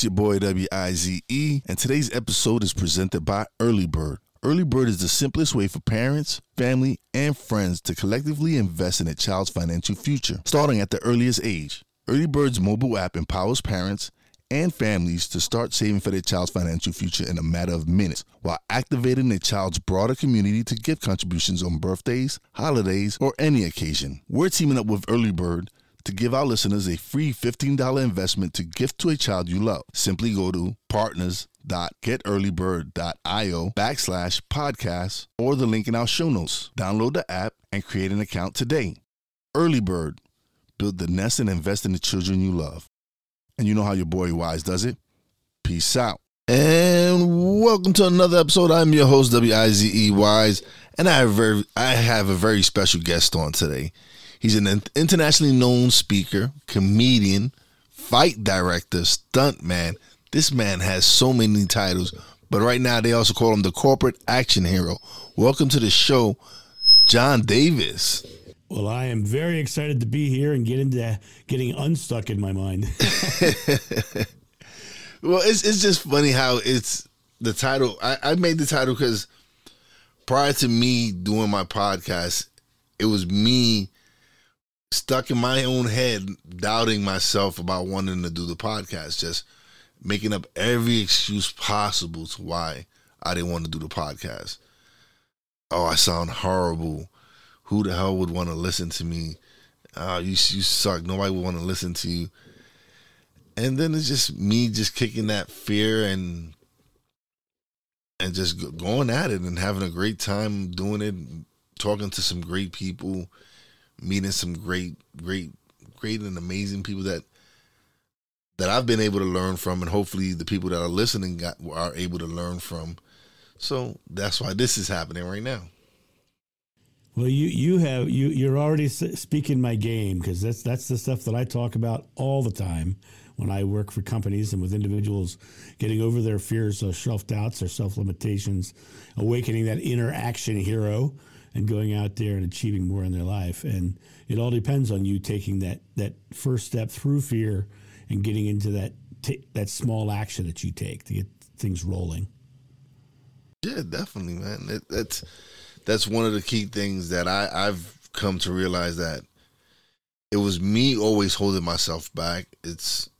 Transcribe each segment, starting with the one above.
It's your boy W-I-Z-E, and today's episode is presented by Early Bird. Early Bird is the simplest way for parents, family, and friends to collectively invest in a child's financial future, starting at the earliest age. Early Bird's mobile app empowers parents and families to start saving for their child's financial future in a matter of minutes while activating their child's broader community to give contributions on birthdays, holidays, or any occasion. We're teaming up with Early Bird to give our listeners a free $15 investment to gift to a child you love. Simply go to partners.getearlybird.io backslash podcast or the link in our show notes. Download the app and create an account today. Early Bird, build the nest and invest in the children you love. And you know how your boy Wize does it. Peace out. And welcome to another episode. I'm your host, W-I-Z-E Wize, and I have, very, I have a very special guest on today. He's an internationally known speaker, comedian, fight director, stunt man. This man has so many titles, but right now they also call him the corporate action hero. Welcome to the show, John Davis. Well, I am very excited to be here and get into getting unstuck in my mind. well, it's it's just funny how it's the title. I, I made the title because prior to me doing my podcast, it was me stuck in my own head, doubting myself about wanting to do the podcast, just making up every excuse possible to why I didn't want to do the podcast. Oh, I sound horrible. Who the hell would want to listen to me? Uh, you you suck. Nobody would want to listen to you. And then it's just me just kicking that fear and and just going at it and having a great time doing it, talking to some great people meeting some great, great, great and amazing people that that I've been able to learn from, and hopefully the people that are listening got, are able to learn from. So that's why this is happening right now. Well, you you have you you're already speaking my game because that's that's the stuff that I talk about all the time when I work for companies and with individuals getting over their fears, their self doubts, their self limitations, awakening that inner action hero and going out there and achieving more in their life. And it all depends on you taking that that first step through fear and getting into that t- that small action that you take to get things rolling. Yeah, definitely, man. It, that's that's one of the key things that I, I've come to realize that it was me always holding myself back. It's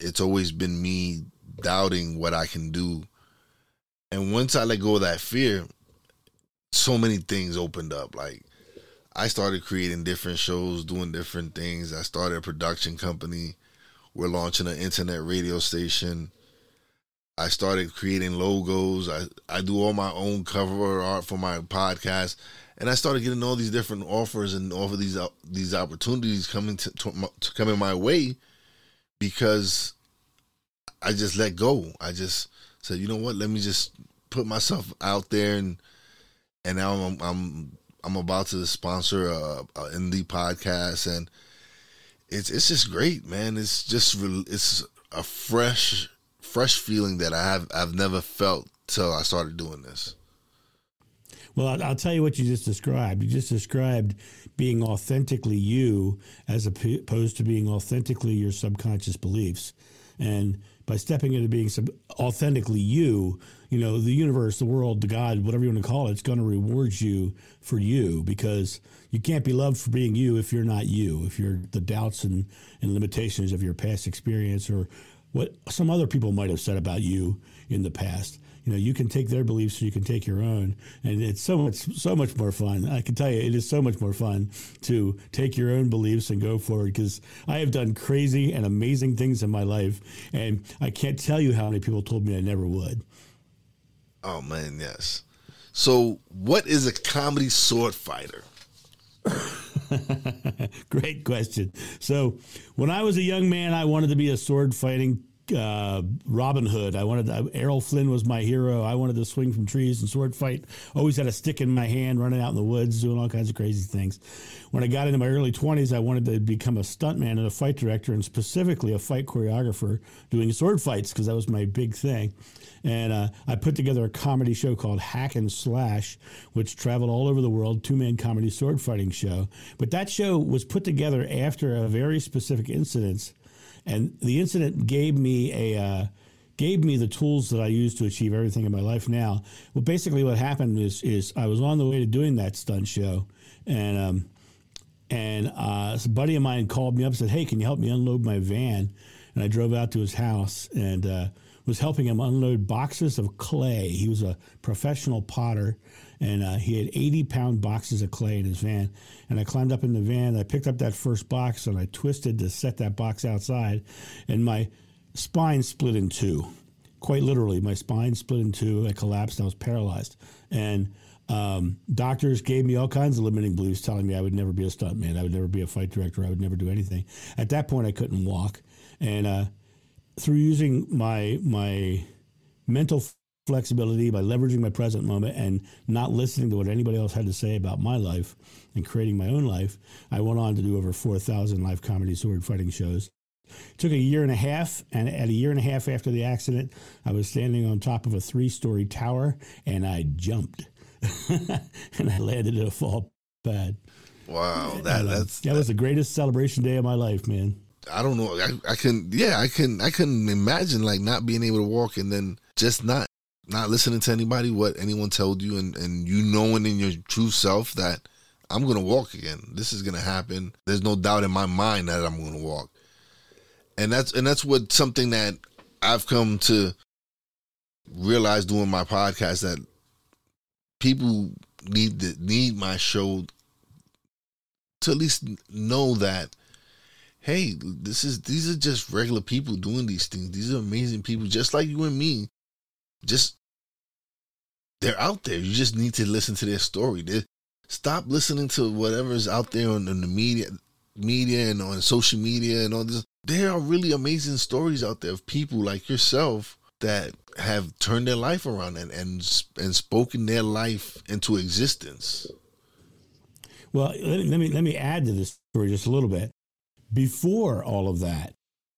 it's always been me doubting what I can do. And once I let go of that fear, so many things opened up. Like I started creating different shows, doing different things. I started a production company. We're launching an internet radio station. I started creating logos. I, I do all my own cover art for my podcast, and I started getting all these different offers and offer these uh, these opportunities coming to, to, to coming my way because I just let go. I just said, you know what? Let me just put myself out there and and now I'm I'm I'm about to sponsor a, a indie podcast, and it's it's just great, man. It's just it's a fresh fresh feeling that I have I've never felt till I started doing this. Well, I'll tell you what you just described. You just described being authentically you as opposed to being authentically your subconscious beliefs. And by stepping into being sub- authentically you, you know, the universe, the world, the God, whatever you want to call it, it's going to reward you for you because you can't be loved for being you if you're not you, if you're the doubts and, and limitations of your past experience or what some other people might have said about you in the past you know you can take their beliefs or you can take your own and it's so much so much more fun i can tell you it is so much more fun to take your own beliefs and go forward because i have done crazy and amazing things in my life and i can't tell you how many people told me i never would oh man yes So, what is a comedy sword fighter? Great question. So, when I was a young man, I wanted to be a sword fighting uh, Robin Hood. I wanted to, Errol Flynn was my hero. I wanted to swing from trees and sword fight. Always had a stick in my hand, running out in the woods, doing all kinds of crazy things. When I got into my early twenties, I wanted to become a stuntman and a fight director, and specifically a fight choreographer, doing sword fights because that was my big thing. And uh, I put together a comedy show called Hack and Slash, which traveled all over the world, two man comedy sword fighting show. But that show was put together after a very specific incident and the incident gave me a uh, gave me the tools that I use to achieve everything in my life now. Well, basically, what happened is is I was on the way to doing that stunt show, and um, and uh, a buddy of mine called me up and said, "Hey, can you help me unload my van?" And I drove out to his house and uh, was helping him unload boxes of clay. He was a professional potter, and uh, he had 80 pound boxes of clay in his van. And I climbed up in the van, I picked up that first box, and I twisted to set that box outside, and my spine split in two. Quite literally, my spine split in two. I collapsed. I was paralyzed, and um, doctors gave me all kinds of limiting beliefs, telling me I would never be a stuntman, I would never be a fight director, I would never do anything. At that point, I couldn't walk, and uh, through using my my mental flexibility by leveraging my present moment and not listening to what anybody else had to say about my life and creating my own life, I went on to do over 4,000 live comedy sword fighting shows. It took a year and a half, and at a year and a half after the accident, I was standing on top of a three story tower and I jumped. and I landed in a fall pad. Wow, that, uh, that was the greatest celebration day of my life, man. I don't know. I, I can, yeah, I can, I couldn't imagine like not being able to walk and then just not, not listening to anybody, what anyone told you, and and you knowing in your true self that I'm gonna walk again. This is gonna happen. There's no doubt in my mind that I'm gonna walk, and that's and that's what something that I've come to realize doing my podcast that people need to need my show to at least know that hey, this is these are just regular people doing these things. These are amazing people, just like you and me. Just they're out there. You just need to listen to their story. They, stop listening to whatever's out there on, on the media, media and on social media and all this. There are really amazing stories out there of people like yourself that have turned their life around and and and spoken their life into existence. Well, let let me let me add to this story just a little bit. Before all of that,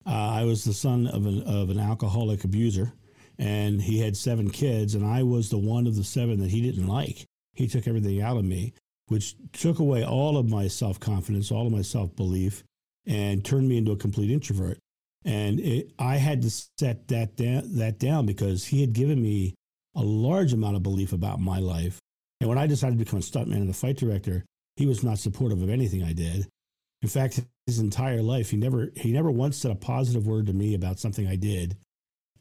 uh, I was the son of an of an alcoholic abuser, and he had seven kids, and I was the one of the seven that he didn't like. He took everything out of me, which took away all of my self confidence, all of my self belief, and turned me into a complete introvert. And it, I had to set that that down because he had given me a large amount of belief about my life. And when I decided to become a stuntman and a fight director, he was not supportive of anything I did. In fact, his entire life, he never he never once said a positive word to me about something I did.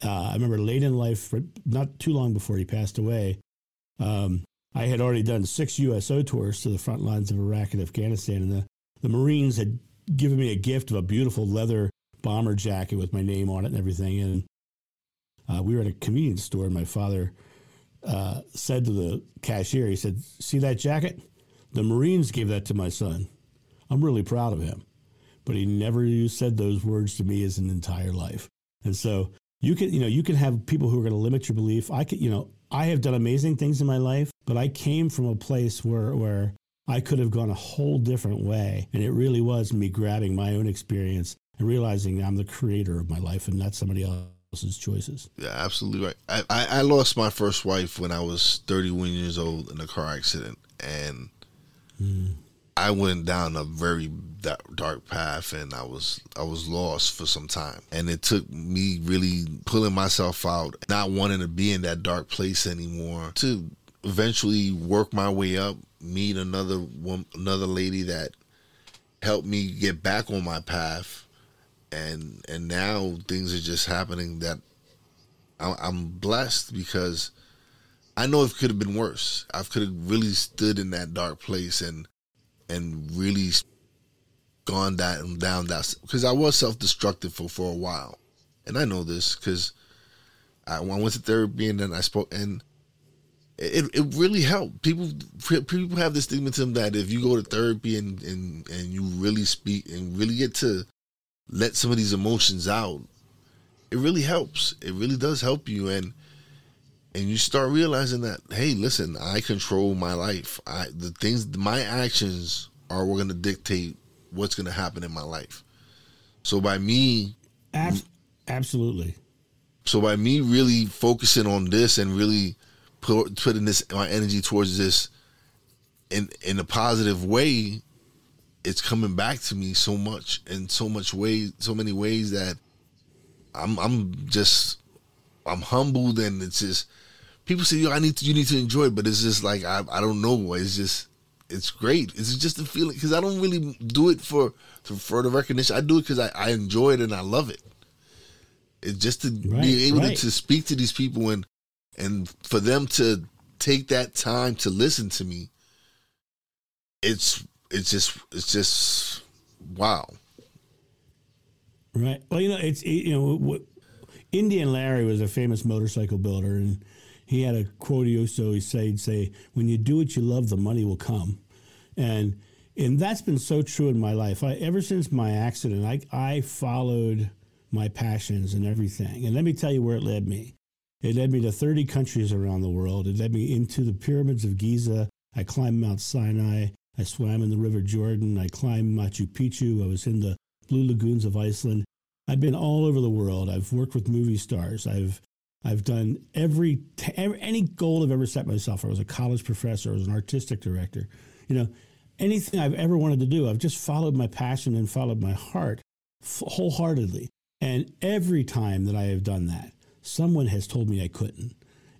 Uh, I remember late in life, not too long before he passed away, um, I had already done six USO tours to the front lines of Iraq and Afghanistan, and the, the Marines had given me a gift of a beautiful leather bomber jacket with my name on it and everything. And uh, we were at a convenience store, and my father uh, said to the cashier, he said, "See that jacket? The Marines gave that to my son. I'm really proud of him." But he never said those words to me his entire life. And so you can, you know, you can have people who are going to limit your belief. I could, you know, I have done amazing things in my life, but I came from a place where where I could have gone a whole different way, and it really was me grabbing my own experience and realizing I'm the creator of my life and not somebody else's choices. Yeah, absolutely right. I, I, I lost my first wife when I was 31 years old in a car accident, and Mm. I went down a very dark path, and I was I was lost for some time, and it took me really pulling myself out, not wanting to be in that dark place anymore, to eventually work my way up, meet another one, another lady that helped me get back on my path, and and now things are just happening that I'm blessed because I know it could have been worse. I could have really stood in that dark place and and really gone down down that because I was self destructive for for a while, and I know this because I, I went to therapy and then I spoke and it, it really helped. People people have this stigmatism that if you go to therapy and, and, and you really speak and really get to let some of these emotions out, it really helps. It really does help you and and you start realizing that, hey, listen, I control my life. I the things my actions are gonna dictate what's gonna happen in my life. So by me Ab- absolutely. So by me really focusing on this and really put, putting this my energy towards this in in a positive way, it's coming back to me so much in so much ways, so many ways that I'm I'm just I'm humbled and it's just people say yo I need to you need to enjoy it, but it's just like I I don't know it's just it's great. It's just a feeling because I don't really do it for for the recognition. I do it because I, I enjoy it and I love it. It's just to right, be able right. to, to speak to these people and and for them to take that time to listen to me it's it's just it's just wow right well you know it's you know indian larry was a famous motorcycle builder and he had a quote he used to always say say when you do what you love the money will come and and that's been so true in my life I, ever since my accident i i followed my passions and everything and let me tell you where it led me it led me to 30 countries around the world. It led me into the pyramids of Giza. I climbed Mount Sinai. I swam in the River Jordan. I climbed Machu Picchu. I was in the Blue Lagoons of Iceland. I've been all over the world. I've worked with movie stars. I've I've done every, every any goal I've ever set myself. I was a college professor. I was an artistic director. You know, anything I've ever wanted to do, I've just followed my passion and followed my heart wholeheartedly. And every time that I have done that, someone has told me I couldn't.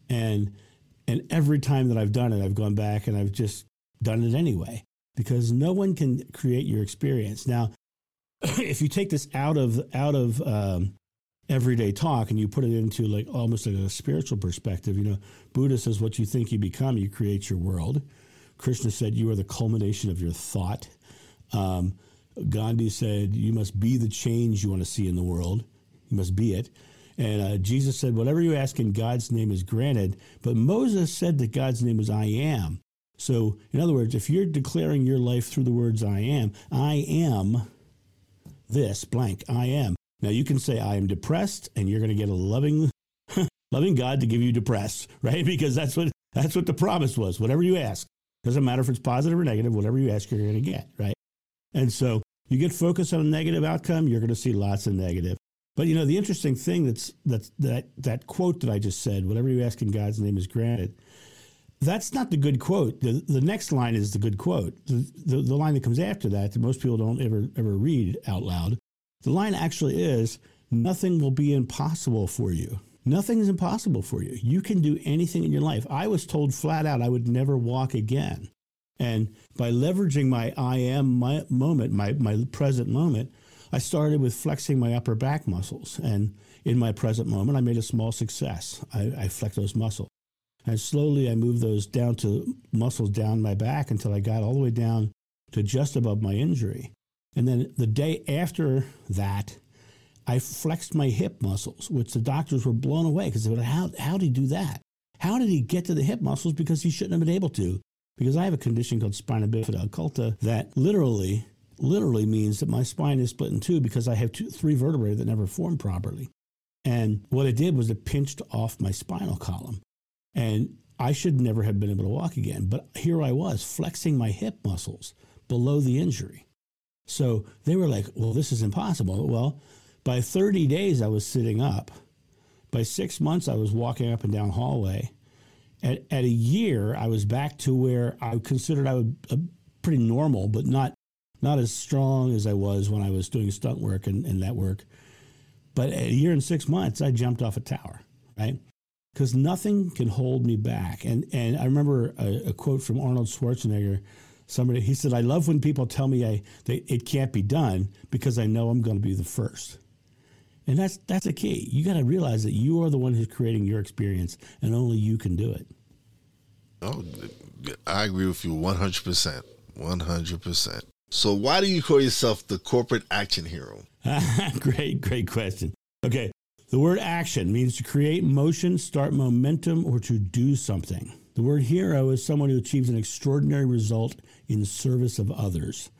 And and every time that I've done it, I've gone back and I've just done it anyway because no one can create your experience. Now, if you take this out of out of um, everyday talk and you put it into like almost like a spiritual perspective, you know, Buddha says, "What you think you become, you create your world." Krishna said, "You are the culmination of your thought." Um, Gandhi said, "You must be the change you want to see in the world. You must be it." And uh, Jesus said, Whatever you ask in God's name is granted. But Moses said that God's name was I am. So, in other words, if you're declaring your life through the words I am, I am this blank, I am. Now, you can say, I am depressed, and you're going to get a loving, loving God to give you depressed, right? Because that's what, that's what the promise was. Whatever you ask, doesn't matter if it's positive or negative, whatever you ask, you're going to get, right? And so you get focused on a negative outcome, you're going to see lots of negative. But you know, the interesting thing that's that's that that quote that I just said, whatever you ask in God's name is granted. That's not the good quote. The, the next line is the good quote. The, the, the line that comes after that, that most people don't ever ever read out loud. The line actually is, "Nothing will be impossible for you." Nothing is impossible for you. You can do anything in your life. I was told flat out I would never walk again. And by leveraging my I am my moment, my, my present moment, I started with flexing my upper back muscles. And in my present moment, I made a small success. I, I flexed those muscles. And slowly I moved those down to muscles down my back until I got all the way down to just above my injury. And then the day after that, I flexed my hip muscles, which the doctors were blown away because they were how, how did he do that? How did he get to the hip muscles? Because he shouldn't have been able to. Because I have a condition called spina bifida occulta that literally literally means that my spine is split in two because I have two, three vertebrae that never formed properly. And what it did was it pinched off my spinal column. And I should never have been able to walk again. But here I was flexing my hip muscles below the injury. So they were like, well, this is impossible. Well, by 30 days, I was sitting up. By six months, I was walking up and down hallway. At, at a year, I was back to where I considered I was uh, pretty normal, but not not as strong as I was when I was doing stunt work and, and that work. But at a year and six months, I jumped off a tower, right? Because nothing can hold me back. And and I remember a, a, quote from Arnold Schwarzenegger. Somebody he said, "I love when people tell me I they, it can't be done because I know I'm going to be the first. And that's that's the key. You got to realize that you are the one who's creating your experience, and only you can do it. Oh, I agree with you 100 percent, 100 percent. So why do you call yourself the corporate action hero? great, great question. Okay. The word action means to create motion, start momentum, or to do something. The word hero is someone who achieves an extraordinary result in service of others.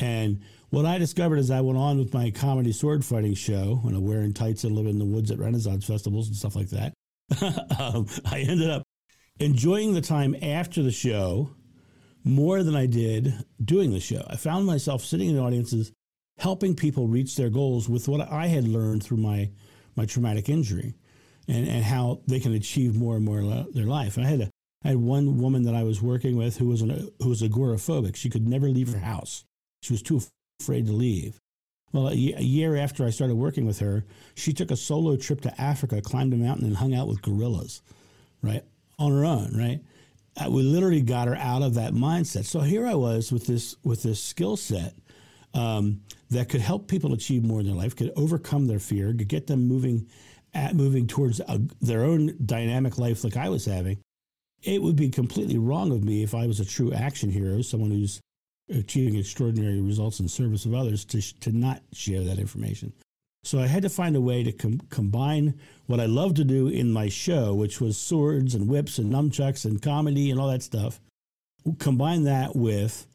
And what I discovered as I went on with my comedy sword fighting show, I'm wearing tights and living in the woods at Renaissance festivals and stuff like that, um, I ended up enjoying the time after the show more than I did doing the show. I found myself sitting in audiences helping people reach their goals with what I had learned through my, my traumatic injury and, and how they can achieve more and more their life. And I had a I had one woman that I was working with who was an, who was agoraphobic. She could never leave her house. She was too afraid to leave. Well, a, year after I started working with her, she took a solo trip to Africa, climbed a mountain, and hung out with gorillas, right, on her own, right. Uh, we literally got her out of that mindset. So here I was with this with this skill set um, that could help people achieve more in their life, could overcome their fear, could get them moving at moving towards a, their own dynamic life like I was having it would be completely wrong of me if I was a true action hero, someone who's achieving extraordinary results in service of others, to, to not share that information. So I had to find a way to com- combine what I love to do in my show, which was swords and whips and nunchucks and comedy and all that stuff, combine that with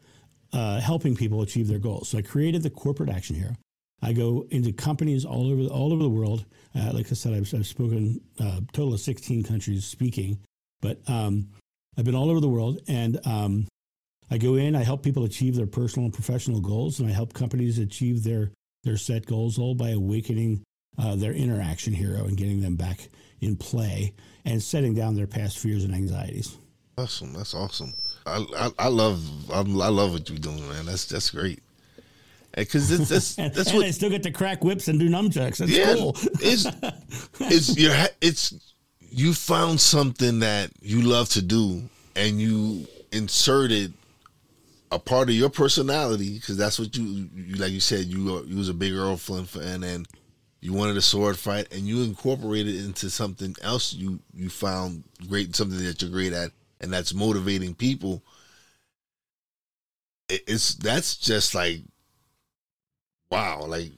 uh, helping people achieve their goals. So I created the corporate action hero. I go into companies all over all over the world. Uh, like I said, I've, I've spoken a uh, total of 16 countries speaking but um, I've been all over the world, and um, I go in. I help people achieve their personal and professional goals, and I help companies achieve their their set goals, all by awakening uh, their inner action hero and getting them back in play and setting down their past fears and anxieties. Awesome. That's awesome. I, I, I love I love what you're doing, man. That's that's great. Because that's that's, and, that's and what I still get to crack whips and do nunchucks. That's yeah, cool. it's it's your it's you found something that you love to do and you inserted a part of your personality because that's what you, you, like you said you you was a big Errol Flynn fan and you wanted a sword fight and you incorporated it into something else you you found great something that you're great at and that's motivating people. It's that's just like wow like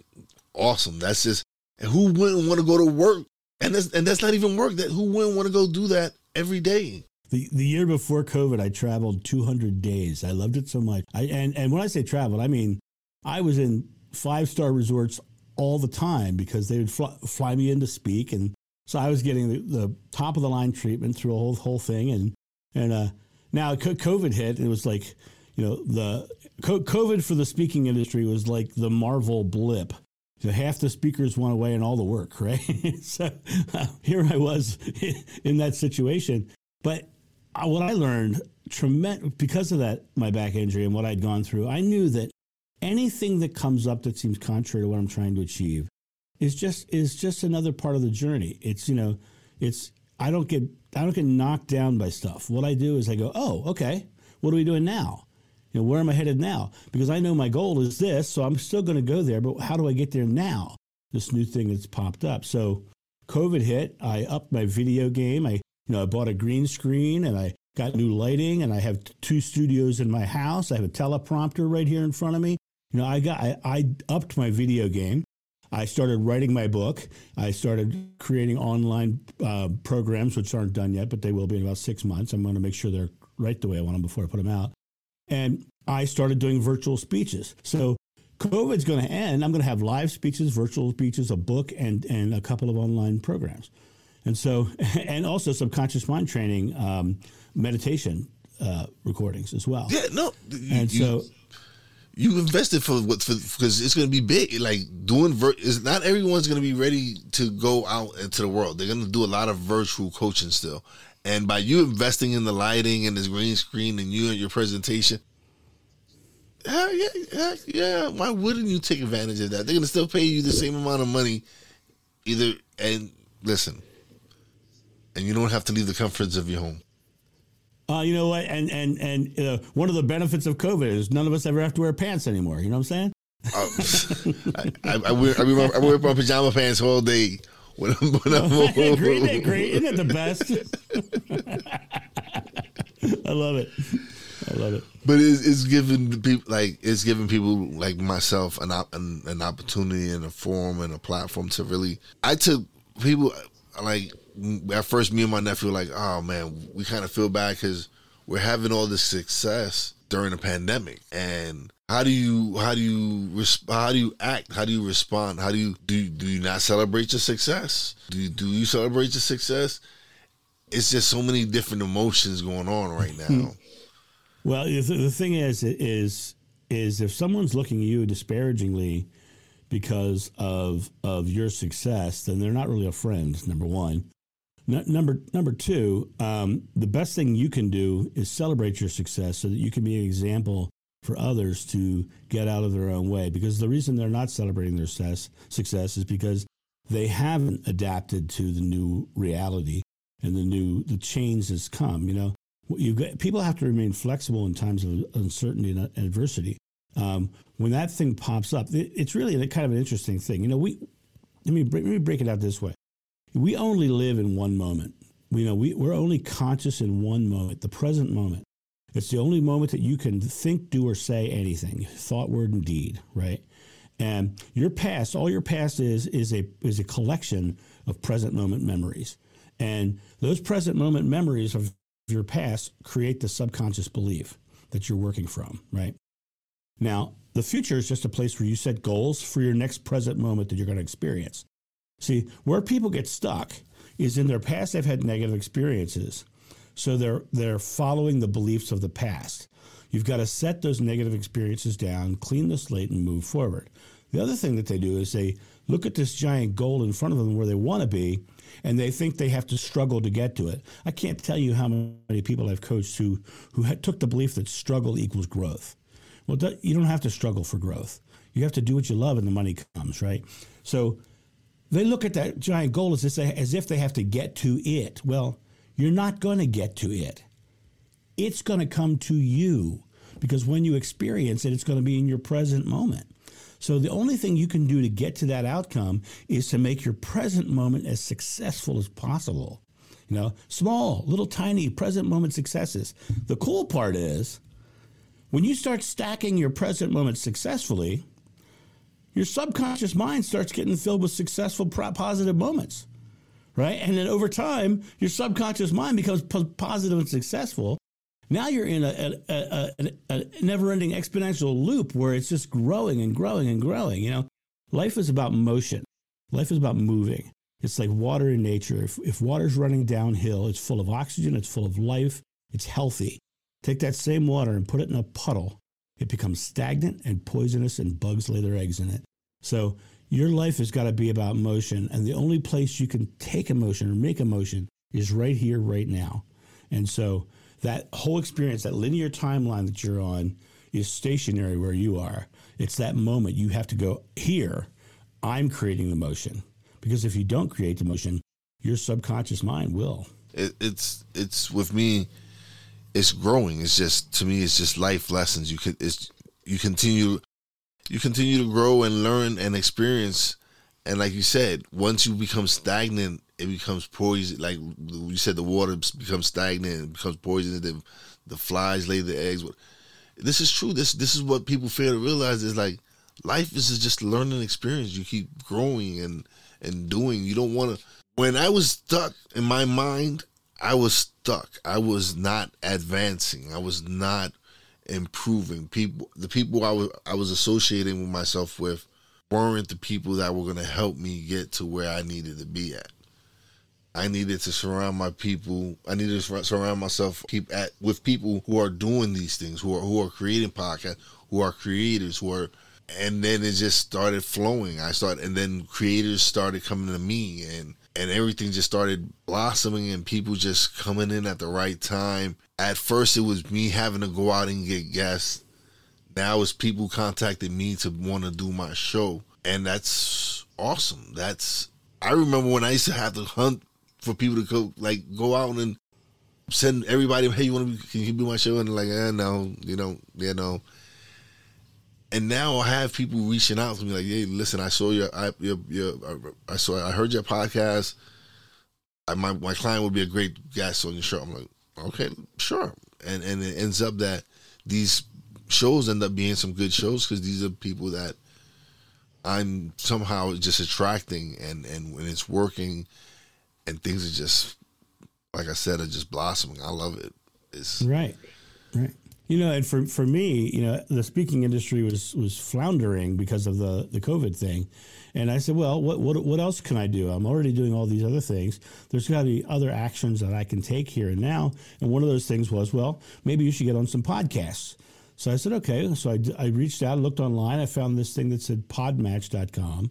awesome. That's just and who wouldn't want to go to work and that's and that's not even work. That who wouldn't want to go do that every day? The the year before COVID, I traveled 200 days. I loved it so much. I and and when I say traveled, I mean I was in five star resorts all the time because they would fly, fly me in to speak, and so I was getting the, the, top of the line treatment through a whole whole thing. And and uh, now COVID hit, it was like you know the COVID for the speaking industry was like the Marvel blip so half the speakers went away and all the work, right? so uh, here I was in that situation. But uh, what I learned tremendous because of that my back injury and what I'd gone through, I knew that anything that comes up that seems contrary to what I'm trying to achieve is just is just another part of the journey. It's you know, it's I don't get I don't get knocked down by stuff. What I do is I go, oh, okay, what are we doing now? You know, where am I headed now? Because I know my goal is this, so I'm still going to go there, but how do I get there now? This new thing that's popped up. So COVID hit, I upped my video game. I, you know, I bought a green screen and I got new lighting and I have two studios in my house. I have a teleprompter right here in front of me. You know, I got I, I upped my video game. I started writing my book. I started creating online uh, programs, which aren't done yet, but they will be in about six months. I'm going to make sure they're right the way I want them before I put them out. And I started doing virtual speeches. So COVID's going to end. I'm going to have live speeches, virtual speeches, a book, and, and a couple of online programs. And so, and also subconscious mind training, um, meditation uh, recordings as well. Yeah, no. You, and so, you invested for what for because it's going to be big. Like doing vir- is not everyone's going to be ready to go out into the world. They're going to do a lot of virtual coaching still, and by you investing in the lighting and this green screen and you and your presentation, hell yeah, heck yeah. Why wouldn't you take advantage of that? They're gonna still pay you the same amount of money, either. And listen, and you don't have to leave the comforts of your home. Uh, you know what? And and and uh, one of the benefits of COVID is none of us ever have to wear pants anymore. You know what I'm saying? Uh, I, I, I, wear, I, wear, I wear my pajama pants all day when I'm, when I'm isn't it great? Isn't it the best? I love it. I love it. But it's, it's giving people like it's giving people like myself an, an an opportunity and a forum and a platform to really. I took people like at first, me and my nephew were like, oh man, we kind of feel bad because we're having all this success during a pandemic, and how do you how do you resp- how do you act? How do you respond? How do you do? Do you not celebrate your success? Do you, do you celebrate your success? It's just so many different emotions going on right now. Well, the, the thing is, is is if someone's looking at you disparagingly because of of your success, then they're not really a friend. Number one. N- number number two, um, the best thing you can do is celebrate your success so that you can be an example for others to get out of their own way. Because the reason they're not celebrating their success, success is because they haven't adapted to the new reality and the new the change has come. You know, you people have to remain flexible in times of uncertainty and adversity. Um, when that thing pops up, it, it's really kind of an interesting thing. You know, we let me let me break it out this way. We only live in one moment. You know we, we're only conscious in one moment, the present moment. It's the only moment that you can think, do, or say anything, thought, word, and deed, right? And your past, all your past is is a is a collection of present moment memories. And those present moment memories of your past create the subconscious belief that you're working from, right? Now, the future is just a place where you set goals for your next present moment that you're going to experience. See, where people get stuck is in their past they've had negative experiences. So they're they're following the beliefs of the past. You've got to set those negative experiences down, clean the slate and move forward. The other thing that they do is they look at this giant goal in front of them where they want to be and they think they have to struggle to get to it. I can't tell you how many people I've coached who who had, took the belief that struggle equals growth. Well, you don't have to struggle for growth. You have to do what you love, and the money comes, right? So they look at that giant goal as if, as if they have to get to it. Well, you're not going to get to it. It's going to come to you because when you experience it, it's going to be in your present moment. So the only thing you can do to get to that outcome is to make your present moment as successful as possible. You know, small, little tiny present moment successes. The cool part is when you start stacking your present moment successfully, your subconscious mind starts getting filled with successful positive moments. Right? And then over time, your subconscious mind becomes positive and successful now you're in a, a, a, a never-ending exponential loop where it's just growing and growing and growing. You know, life is about motion. Life is about moving. It's like water in nature. If, if water's running downhill, it's full of oxygen, it's full of life, it's healthy. Take that same water and put it in a puddle. It becomes stagnant and poisonous, and bugs lay their eggs in it. So your life has got to be about motion, and the only place you can take emotion or make emotion is right here, right now. And so that whole experience, that linear timeline that you're on, is stationary where you are. It's that moment you have to go here. I'm creating the motion because if you don't create the motion, your subconscious mind will. It, it's it's with me. It's growing. It's just to me. It's just life lessons. You could. It's you continue. You continue to grow and learn and experience. And like you said, once you become stagnant it becomes poison. Like you said, the water becomes stagnant. It becomes poison. The, the flies lay the eggs. This is true. This this is what people fail to realize. Is like life is just learning experience. You keep growing and and doing. You don't want to. When I was stuck in my mind, I was stuck. I was not advancing. I was not improving. People, the people I was I was associating with myself with, weren't the people that were going to help me get to where I needed to be at. I needed to surround my people. I needed to surround myself keep at with people who are doing these things, who are who are creating podcasts, who are creators, who are and then it just started flowing. I started and then creators started coming to me and and everything just started blossoming and people just coming in at the right time. At first it was me having to go out and get guests. Now it's people contacting me to want to do my show. And that's awesome. That's I remember when I used to have to hunt for people to go like go out and send everybody, hey, you want to be, can you be my show? And like, eh, no, you know, yeah, no. And now I have people reaching out to me like, hey, listen, I saw your, I, your, your, I saw, I heard your podcast. I, my my client would be a great guest on your show. I'm like, okay, sure. And and it ends up that these shows end up being some good shows because these are people that I'm somehow just attracting and and when it's working and things are just like I said, are just blossoming. I love it. It's right, right. You know, and for for me, you know, the speaking industry was was floundering because of the the COVID thing, and I said, well, what what what else can I do? I'm already doing all these other things. There's got to be other actions that I can take here and now. And one of those things was, well, maybe you should get on some podcasts. So I said, okay. So I, I reached out, looked online. I found this thing that said podmatch.com.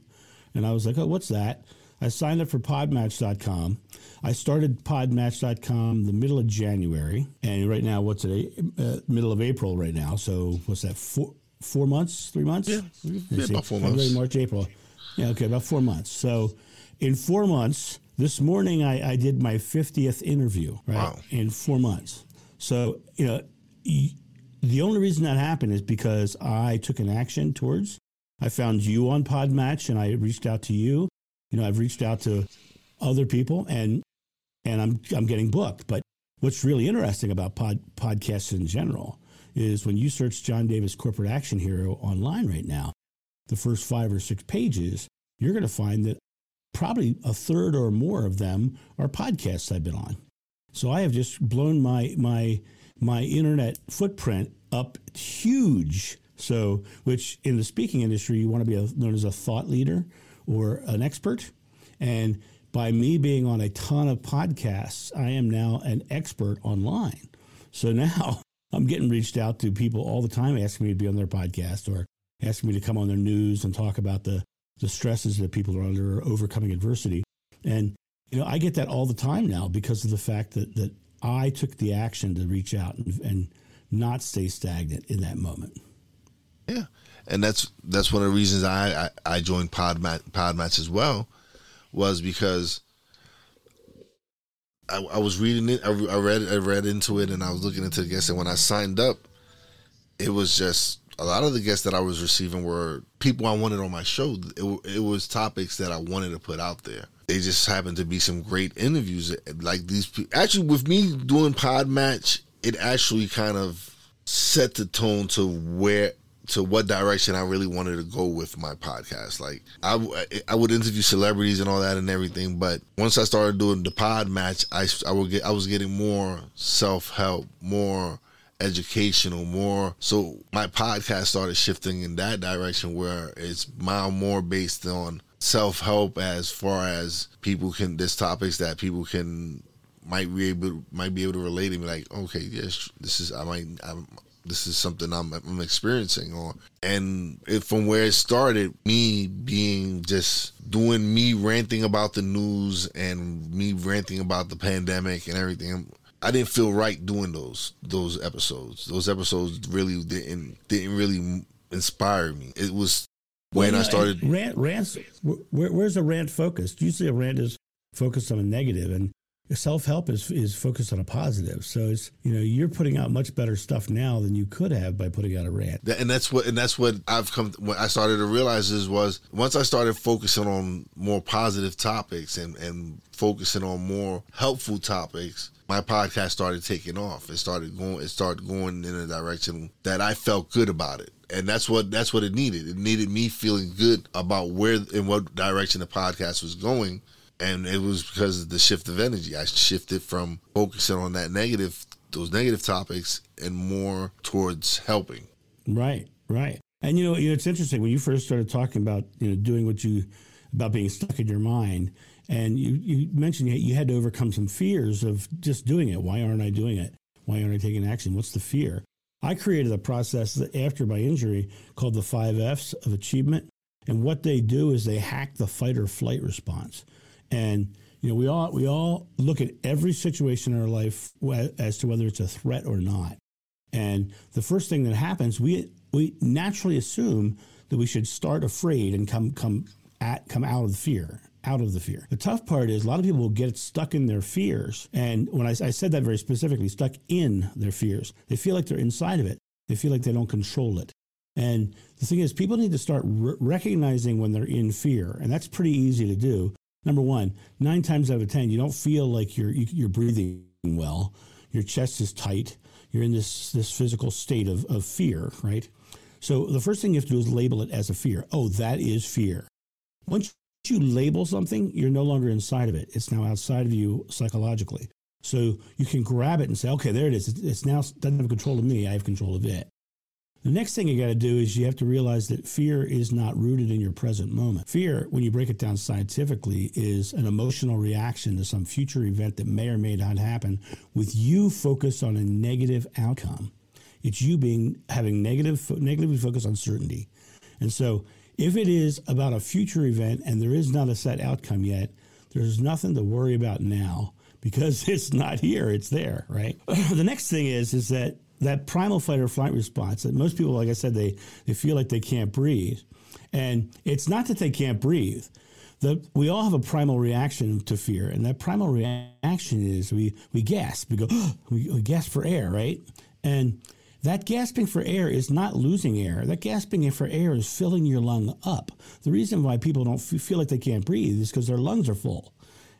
And I was like, oh, what's that? I signed up for podmatch.com. I started podmatch.com the middle of January. And right now, what's it? Uh, middle of April right now. So what's that? Four, four months? Three months? Yeah, yeah about four February, months. March, April. Yeah, okay, about four months. So in four months, this morning I, I did my 50th interview, right? Wow. In four months. So, you know, the only reason that happened is because I took an action towards. I found you on Podmatch and I reached out to you. You know, I've reached out to other people and and I'm I'm getting booked. But what's really interesting about pod, podcasts in general is when you search John Davis Corporate Action Hero online right now, the first five or six pages, you're going to find that probably a third or more of them are podcasts I've been on. So I have just blown my my my internet footprint up huge. So, which in the speaking industry, you want to be a, known as a thought leader or an expert. And by me being on a ton of podcasts, I am now an expert online. So now I'm getting reached out to people all the time asking me to be on their podcast or asking me to come on their news and talk about the, the stresses that people are under or overcoming adversity. And, you know, I get that all the time now because of the fact that, that I took the action to reach out and, and not stay stagnant in that moment. Yeah, and that's that's one of the reasons I I, I joined Podmatch Podmatch as well, was because I, I was reading it. I, I, read I read into it, and I was looking into the guests. And when I signed up, it was just a lot of the guests that I was receiving were people I wanted on my show. It, it was topics that I wanted to put out there. They just happened to be some great interviews. Eh, like these, actually, with me doing Podmatch, it actually kind of set the tone to where to what direction I really wanted to go with my podcast. Like I, I would interview celebrities and all that and everything, but once I started doing the pod match, I, I would get I was getting more self help, more educational, more. So my podcast started shifting in that direction where it's now more based on self help as far as people can. There's topics that people can might be able might be able to relate to me like okay yes this is I might I'm this is something I'm, I'm experiencing or and it, from where it started me being just doing me ranting about the news and me ranting about the pandemic and everything I didn't feel right doing those those episodes. Those episodes really didn't didn't really inspire me. It was when well, I started rant rants where, where's a rant focused? Usually a rant is focused on a negative and self help is is focused on a positive. So it's you know you're putting out much better stuff now than you could have by putting out a rant. And that's what and that's what I've come what I started to realize is was once I started focusing on more positive topics and and focusing on more helpful topics. My podcast started taking off. It started going. It started going in a direction that I felt good about it and that's what that's what it needed. It needed me feeling good about where in what direction the podcast was going, and it was because of the shift of energy. I shifted from focusing on that negative, those negative topics, and more towards helping. Right, right. And you know, you know, it's interesting when you first started talking about you know doing what you about being stuck in your mind, and you you mentioned you had to overcome some fears of just doing it. Why aren't I doing it? Why aren't I taking action? What's the fear? I created a process after my injury called the five F's of achievement. And what they do is they hack the fight or flight response. And you know, we all we all look at every situation in our life as to whether it's a threat or not. And the first thing that happens, we we naturally assume that we should start afraid and come come at come out of the fear out of the fear. The tough part is a lot of people will get stuck in their fears. And when I, I, said that very specifically, stuck in their fears, they feel like they're inside of it. They feel like they don't control it. And the thing is, people need to start re- recognizing when they're in fear. And that's pretty easy to do. Number one, nine times out of 10, you don't feel like you're, you're breathing well. Your chest is tight. You're in this, this physical state of, of fear, right? So the first thing you have to do is label it as a fear. Oh, that is fear. Once you label something, you're no longer inside of it. It's now outside of you psychologically. So you can grab it and say, okay, there it is. It's now doesn't have control of me. I have control of it. The next thing you got to do is you have to realize that fear is not rooted in your present moment. Fear, when you break it down scientifically, is an emotional reaction to some future event that may or may not happen with you focused on a negative outcome. It's you being having negative negatively focused on certainty. And so if it is about a future event and there is not a set outcome yet, there's nothing to worry about now because it's not here, it's there, right? the next thing is is that that primal fight or flight response that most people, like I said, they, they feel like they can't breathe. And it's not that they can't breathe. The, we all have a primal reaction to fear, and that primal reaction is we, we gasp, we go, we, we gasp for air, right? And that gasping for air is not losing air. That gasping for air is filling your lung up. The reason why people don't feel like they can't breathe is because their lungs are full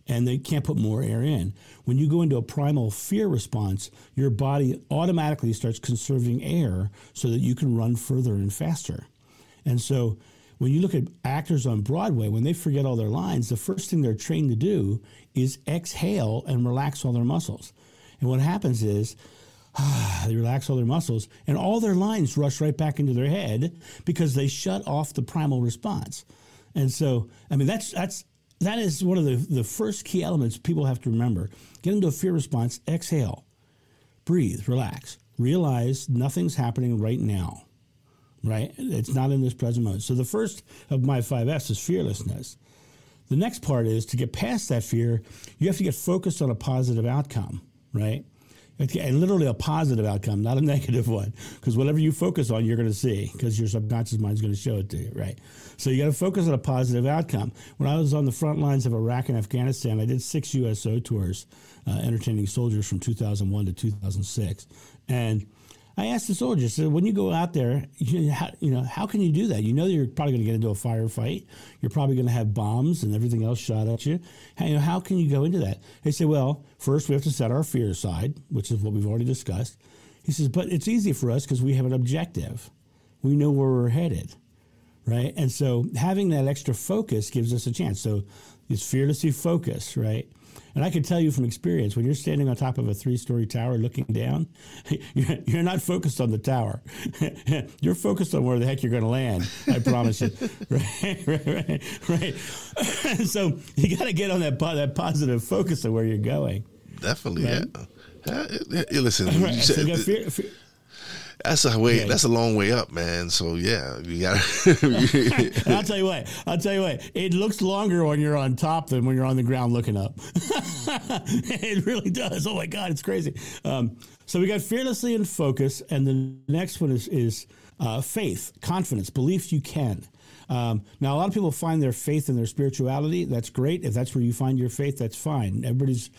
and they can't put more air in. When you go into a primal fear response, your body automatically starts conserving air so that you can run further and faster. And so when you look at actors on Broadway, when they forget all their lines, the first thing they're trained to do is exhale and relax all their muscles. And what happens is, they relax all their muscles, and all their lines rush right back into their head because they shut off the primal response. And so, I mean, that's that's that is one of the, the first key elements people have to remember. Get into a fear response, exhale, breathe, relax, realize nothing's happening right now, right? It's not in this present moment. So the first of my five S is fearlessness. The next part is to get past that fear, you have to get focused on a positive outcome, right? And literally a positive outcome, not a negative one. Because whatever you focus on, you're going to see, because your subconscious mind is going to show it to you, right? So you got to focus on a positive outcome. When I was on the front lines of Iraq and Afghanistan, I did six USO tours, uh, entertaining soldiers from 2001 to 2006, and I asked the soldiers, so when you go out there, you, you know, how can you do that? You know you're probably going to get into a firefight. You're probably going to have bombs and everything else shot at you. How, you know, how can you go into that? They say, well, first we have to set our fear aside, which is what we've already discussed. He says, but it's easy for us because we have an objective. We know where we're headed, right? And so having that extra focus gives us a chance. So it's fearlessly focus, right? And I can tell you from experience, when you're standing on top of a three story tower looking down, you're not focused on the tower. you're focused on where the heck you're going to land. I promise you. right, right, right. right. so you got to get on that, that positive focus of where you're going. Definitely, right? yeah. listen, right. you said, so fear, fear, that's a way. Okay. That's a long way up, man. So yeah, you got. I'll tell you what. I'll tell you what. It looks longer when you're on top than when you're on the ground looking up. it really does. Oh my God, it's crazy. Um, so we got fearlessly in focus, and the next one is is uh, faith, confidence, belief you can. Um, now, a lot of people find their faith in their spirituality. That's great. If that's where you find your faith, that's fine. Everybody's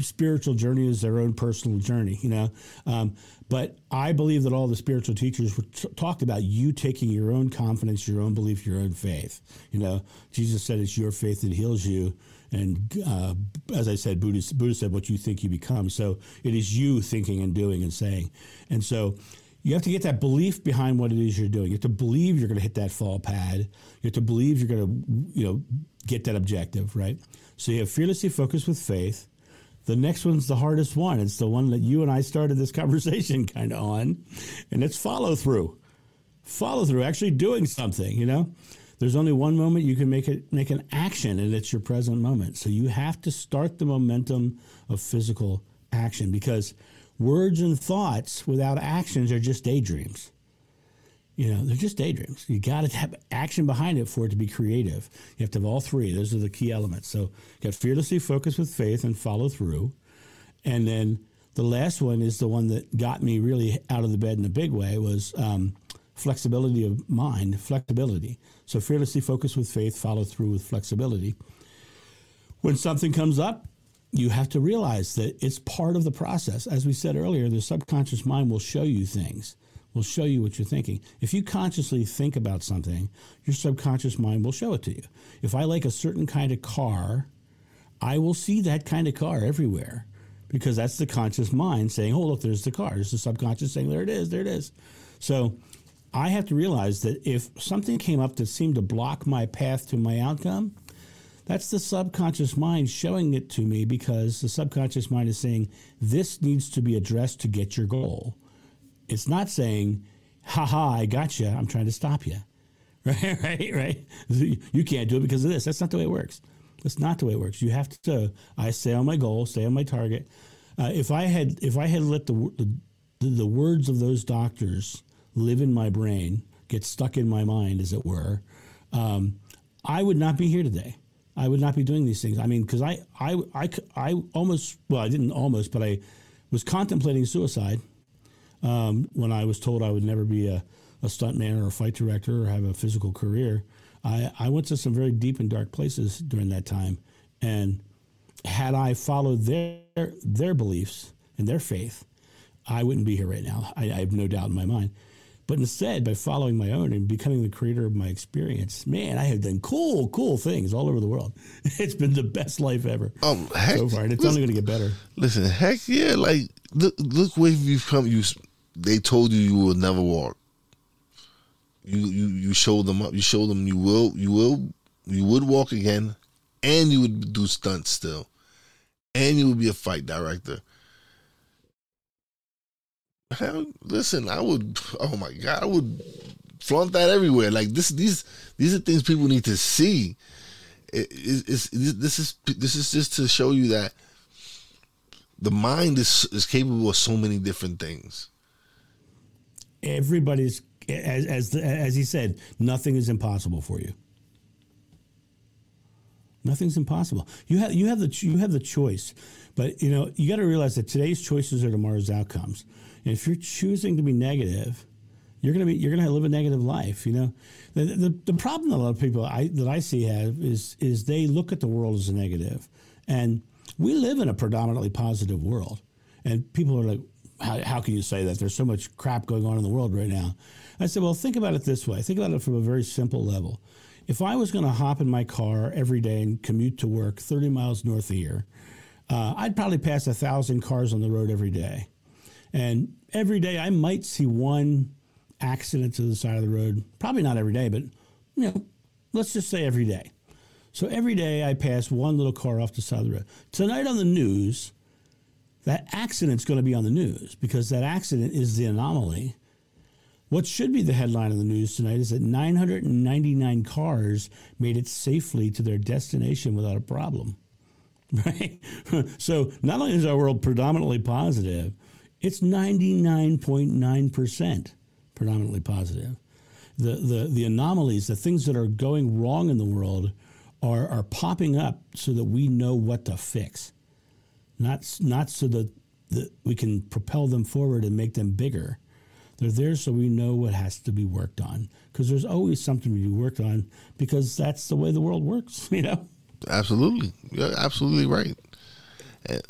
spiritual journey is their own personal journey, you know. Um, but I believe that all the spiritual teachers t- talked about you taking your own confidence, your own belief, your own faith. You know, Jesus said it's your faith that heals you. And uh, as I said, Buddha, Buddha said, what you think you become. So it is you thinking and doing and saying. And so you have to get that belief behind what it is you're doing. You have to believe you're going to hit that fall pad. You have to believe you're going to, you know, get that objective, right? So you have fearlessly focused with faith. The next one's the hardest one. It's the one that you and I started this conversation kind of on, and it's follow through. Follow through, actually doing something, you know? There's only one moment you can make it make an action, and it's your present moment. So you have to start the momentum of physical action because words and thoughts without actions are just daydreams. You know, they're just daydreams. You got to have action behind it for it to be creative. You have to have all three. Those are the key elements. So, you got fearlessly focus with faith and follow through. And then the last one is the one that got me really out of the bed in a big way was um, flexibility of mind, flexibility. So, fearlessly focus with faith, follow through with flexibility. When something comes up, you have to realize that it's part of the process. As we said earlier, the subconscious mind will show you things will show you what you're thinking. If you consciously think about something, your subconscious mind will show it to you. If I like a certain kind of car, I will see that kind of car everywhere because that's the conscious mind saying, oh, look, there's the car. There's the subconscious saying, there it is, there it is. So I have to realize that if something came up that seemed to block my path to my outcome, That's the subconscious mind showing it to me because the subconscious mind is saying this needs to be addressed to get your goal. It's not saying, "Ha ha, I got you. I'm trying to stop you." Right, right, right. You can't do it because of this. That's not the way it works. That's not the way it works. You have to. I stay on my goal, stay on my target. Uh, if I had, if I had let the, the the words of those doctors live in my brain, get stuck in my mind, as it were, um, I would not be here today. I would not be doing these things. I mean, because I, I, I, I almost, well, I didn't almost, but I was contemplating suicide um, when I was told I would never be a, a stuntman or a fight director or have a physical career. I, I went to some very deep and dark places during that time. And had I followed their, their beliefs and their faith, I wouldn't be here right now. I, I have no doubt in my mind. But instead, by following my own and becoming the creator of my experience, man, I have done cool, cool things all over the world. It's been the best life ever Um, heck, so far, and it's listen, only going to get better. Listen, heck yeah! Like look, look where you've come. You, they told you you will never walk. You, you, you showed them up. You showed them you will, you will, you would walk again, and you would do stunts still, and you would be a fight director. Hell, listen, I would. Oh my god, I would flaunt that everywhere. Like this, these, these are things people need to see. It, it, it's, this is this is just to show you that the mind is is capable of so many different things. Everybody's as as the, as he said, nothing is impossible for you. Nothing's impossible. You have you have the you have the choice, but you know you got to realize that today's choices are tomorrow's outcomes. And if you're choosing to be negative, you're gonna be you're gonna live a negative life. You know, the the, the problem that a lot of people I, that I see have is is they look at the world as a negative, and we live in a predominantly positive world, and people are like, how, how can you say that? There's so much crap going on in the world right now. I said, well, think about it this way. Think about it from a very simple level. If I was going to hop in my car every day and commute to work 30 miles north of here, uh, I'd probably pass a thousand cars on the road every day. And every day I might see one accident to the side of the road. Probably not every day, but you know, let's just say every day. So every day I pass one little car off the side of the road. Tonight on the news, that accident's going to be on the news because that accident is the anomaly. What should be the headline of the news tonight is that 999 cars made it safely to their destination without a problem. Right? so not only is our world predominantly positive, it's 99.9% predominantly positive. The, the, the anomalies, the things that are going wrong in the world are, are popping up so that we know what to fix, not, not so that, that we can propel them forward and make them bigger. They're there so we know what has to be worked on because there's always something to be worked on because that's the way the world works, you know? Absolutely. You're absolutely right. And,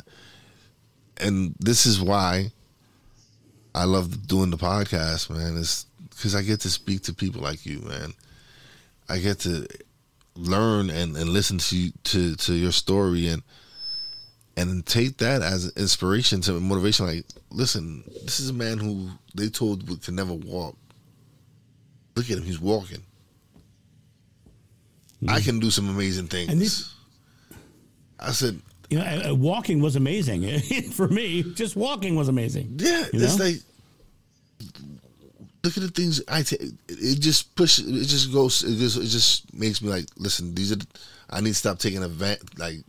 and this is why I love doing the podcast, man. It's because I get to speak to people like you, man. I get to learn and, and listen to to to your story and and take that as inspiration to motivation. Like, listen, this is a man who they told could never walk. Look at him; he's walking. I can do some amazing things. And these- I said, You know, uh, walking was amazing for me. Just walking was amazing. Yeah, You it's know? like look at the things I take. It just pushes. It just goes. It just it just makes me like listen. These are. I need to stop taking advantage. Like,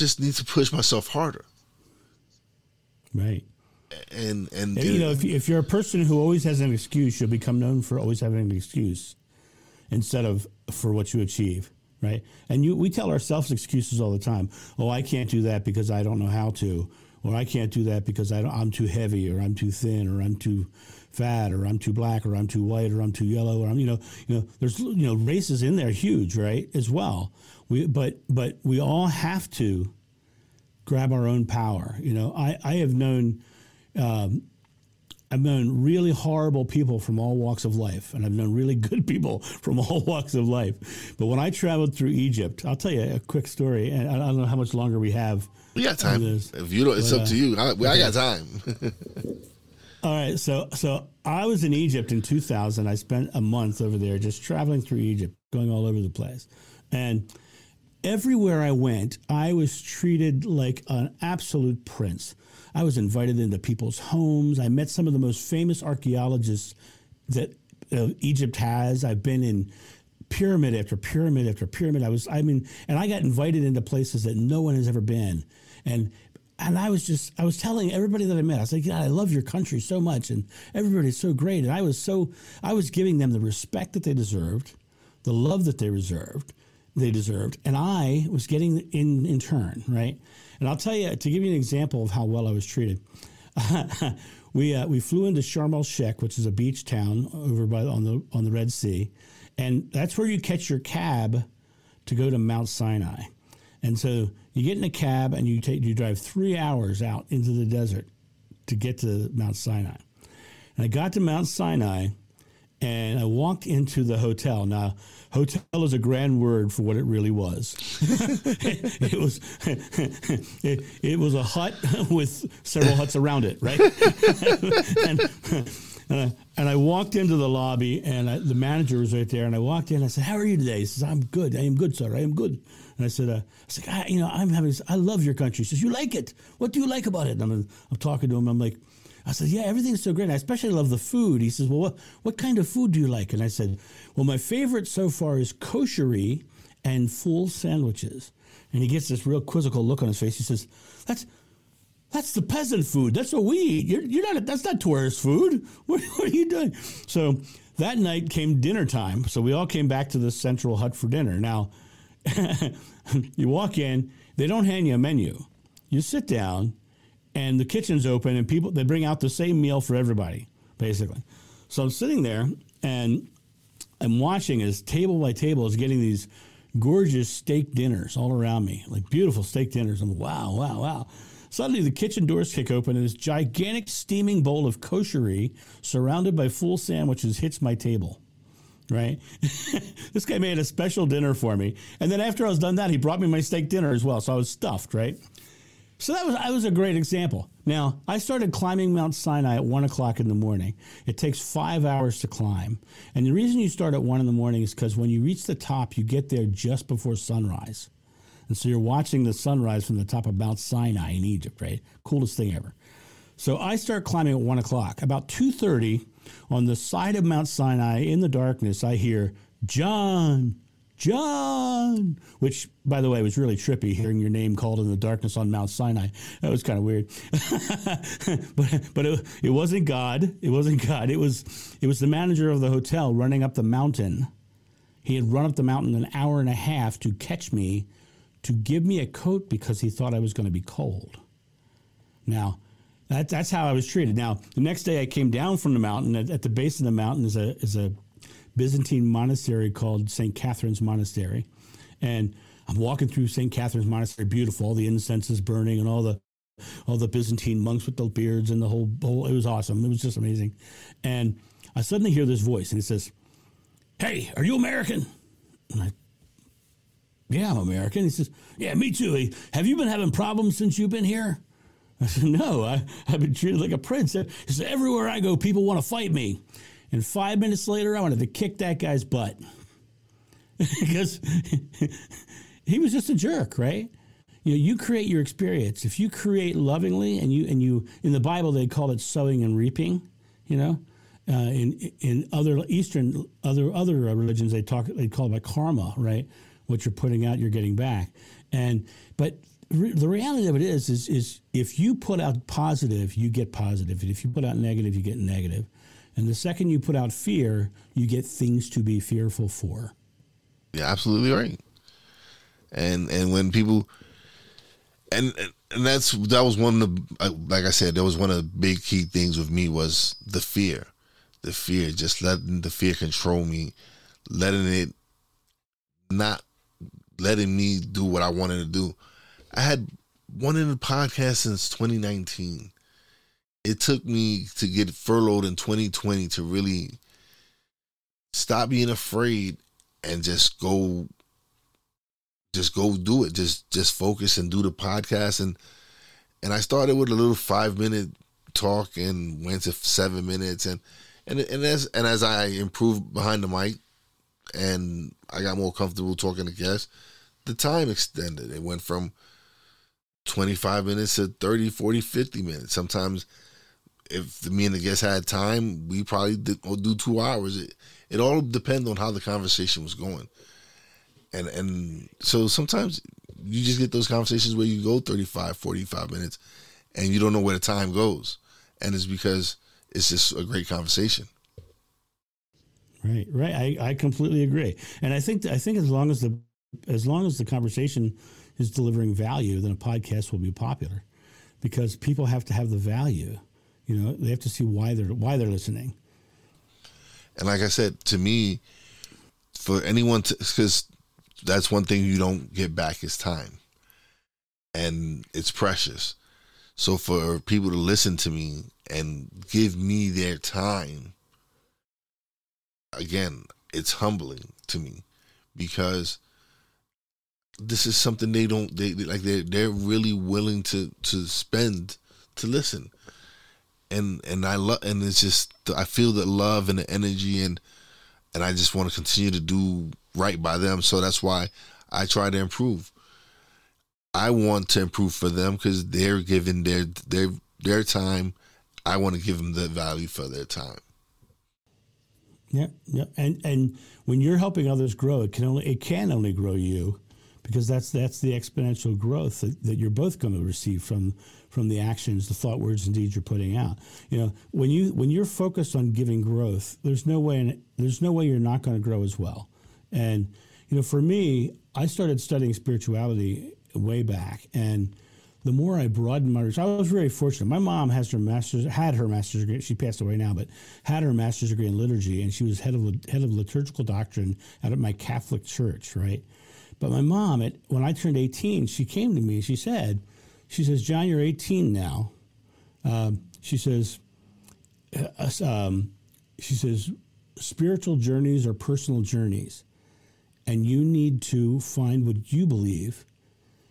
just need to push myself harder. Right. And and, And, you know, if, if you're a person who always has an excuse, you'll become known for always having an excuse instead of for what you achieve. Right. And you, we tell ourselves excuses all the time. Oh, I can't do that because I don't know how to, or I can't do that because I don't, I'm too heavy, or I'm too thin, or I'm too fat, or I'm too black, or I'm too white, or I'm too yellow, or I'm you know you know there's you know races in there huge right as well. We but but we all have to grab our own power. You know, I I have known. Um, I've known really horrible people from all walks of life, and I've known really good people from all walks of life. But when I traveled through Egypt, I'll tell you a quick story, and I don't know how much longer we have. we got time. If you don't, it's But, up to you. I, I got time. All right, so so I was in Egypt in 2000. I spent a month over there just traveling through Egypt, going all over the place, and everywhere I went, I was treated like an absolute prince. I was invited into people's homes. I met some of the most famous archaeologists that uh, Egypt has. I've been in pyramid after pyramid after pyramid. I was, I mean, and I got invited into places that no one has ever been. And and I was just, I was telling everybody that I met, I was like, God, I love your country so much, and everybody's so great. And I was so, I was giving them the respect that they deserved, the love that they reserved, they deserved, and I was getting in in turn, right? And I'll tell you to give you an example of how well I was treated. we uh, we flew into Sharm el Sheikh, which is a beach town over by on the on the Red Sea, and that's where you catch your cab to go to Mount Sinai. And so you get in a cab and you take you drive three hours out into the desert to get to Mount Sinai. And I got to Mount Sinai and I walked into the hotel. Now, hotel is a grand word for what it really was. it, it, was it, it, was a hut with several huts around it, right? and, and, I, and, I, walked into the lobby, and I, the manager was right there. And I walked in. I said, "How are you today?" He says, "I'm good. I am good, sir. I am good." And I said, uh, "I said, you know, I'm having. I love your country." He says, "You like it? What do you like about it?" And I'm, I'm talking to him. I'm like. I said, Yeah, everything's so great. I especially love the food. He says, Well, what, what kind of food do you like? And I said, Well, my favorite so far is koshery and ful sandwiches. And he gets this real quizzical look on his face. He says, That's that's the peasant food. That's what we eat. You're, you're not. That's not tourist food. What, what, are you doing? So that night came dinner time. So we all came back to the central hut for dinner. Now, you walk in. They don't hand you a menu. You sit down and the kitchen's open and people they bring out the same meal for everybody basically so i'm sitting there and i'm watching as table by table is getting these gorgeous steak dinners all around me like beautiful steak dinners i'm wow wow wow suddenly the kitchen doors kick open and this gigantic steaming bowl of koshery surrounded by ful sandwiches hits my table right? this guy made a special dinner for me. And then after I was done that, he brought me my steak dinner as well. So I was stuffed, right? So that was that was a great example. Now I started climbing Mount Sinai at one o'clock in the morning. It takes five hours to climb, and the reason you start at one in the morning is because when you reach the top, you get there just before sunrise, and so you're watching the sunrise from the top of Mount Sinai in Egypt. Right, coolest thing ever. So I start climbing at one o'clock. About two thirty, on the side of Mount Sinai in the darkness, I hear John, John, which, by the way, was really trippy hearing your name called in the darkness on Mount Sinai. That was kind of weird. but but it, it wasn't God. It wasn't God. It was it was the manager of the hotel running up the mountain. He had run up the mountain an hour and a half to catch me, to give me a coat because he thought I was going to be cold. Now, that, that's how I was treated. Now, the next day I came down from the mountain. At, at the base of the mountain is a is a Byzantine monastery called St. Catherine's Monastery. And I'm walking through St. Catherine's Monastery, beautiful, all the incense is burning and all the all the Byzantine monks with the beards and the whole, it was awesome. It was just amazing. And I suddenly hear this voice and it says, Hey, are you American? And I Yeah, I'm American. He says, Yeah, me too. He, Have you been having problems since you've been here? I said, No, I, I've been treated like a prince. He said, Everywhere I go, people want to fight me. And five minutes later, I wanted to kick that guy's butt because he was just a jerk, right? You know, you create your experience. If you create lovingly, and you and you in the Bible they call it sowing and reaping. You know, uh, in in other Eastern other other religions they talk they call it karma, right? What you're putting out, you're getting back. And but re- the reality of it is, is is if you put out positive, you get positive. And if you put out negative, you get negative. And the second you put out fear, you get things to be fearful for. Yeah, absolutely right. And and when people and and that's that was one of the like I said, that was one of the big key things with me was the fear. The fear, just letting the fear control me, letting it not letting me do what I wanted to do. I had one in the podcast since 2019 it took me to get furloughed in 2020 to really stop being afraid and just go just go do it just just focus and do the podcast and and i started with a little five minute talk and went to seven minutes and and and as and as i improved behind the mic and i got more comfortable talking to guests the time extended. It went from 25 minutes to 30, 40, 50 minutes. Sometimes if the me and the guest had time, we probably did, do two hours. It, it all depends on how the conversation was going. And and so sometimes you just get those conversations where you go 35, 45 minutes and you don't know where the time goes. And it's because it's just a great conversation. Right, right. I, I completely agree. And I think I think as long as the as long as the conversation is delivering value, then a podcast will be popular because people have to have the value. You know, they have to see why they're why they're listening. And like I said, to me, for anyone because that's one thing you don't get back is time, and it's precious. So for people to listen to me and give me their time, again, it's humbling to me because this is something they don't they like they they're really willing to to spend to listen and and I love and it's just I feel the love and the energy and and I just want to continue to do right by them. So that's why I try to improve. I want to improve for them because they're giving their their their time. I want to give them the value for their time. Yeah yeah. And and when you're helping others grow it can only it can only grow you because that's that's the exponential growth that, that you're both going to receive from from the actions, the thought, words, and deeds you're putting out. You know, when you when you're focused on giving growth, there's no way there's no way you're not going to grow as well. And you know, for me, I started studying spirituality way back, and the more I broadened my I was very fortunate. My mom has her master's, had her master's degree. She passed away now, but had her master's degree in liturgy, and she was head of head of liturgical doctrine out at my Catholic church, right? But my mom, at, when I turned 18, she came to me and she said, she says, John, you're 18 now. Um, she says, uh, um, she says, spiritual journeys are personal journeys, and you need to find what you believe.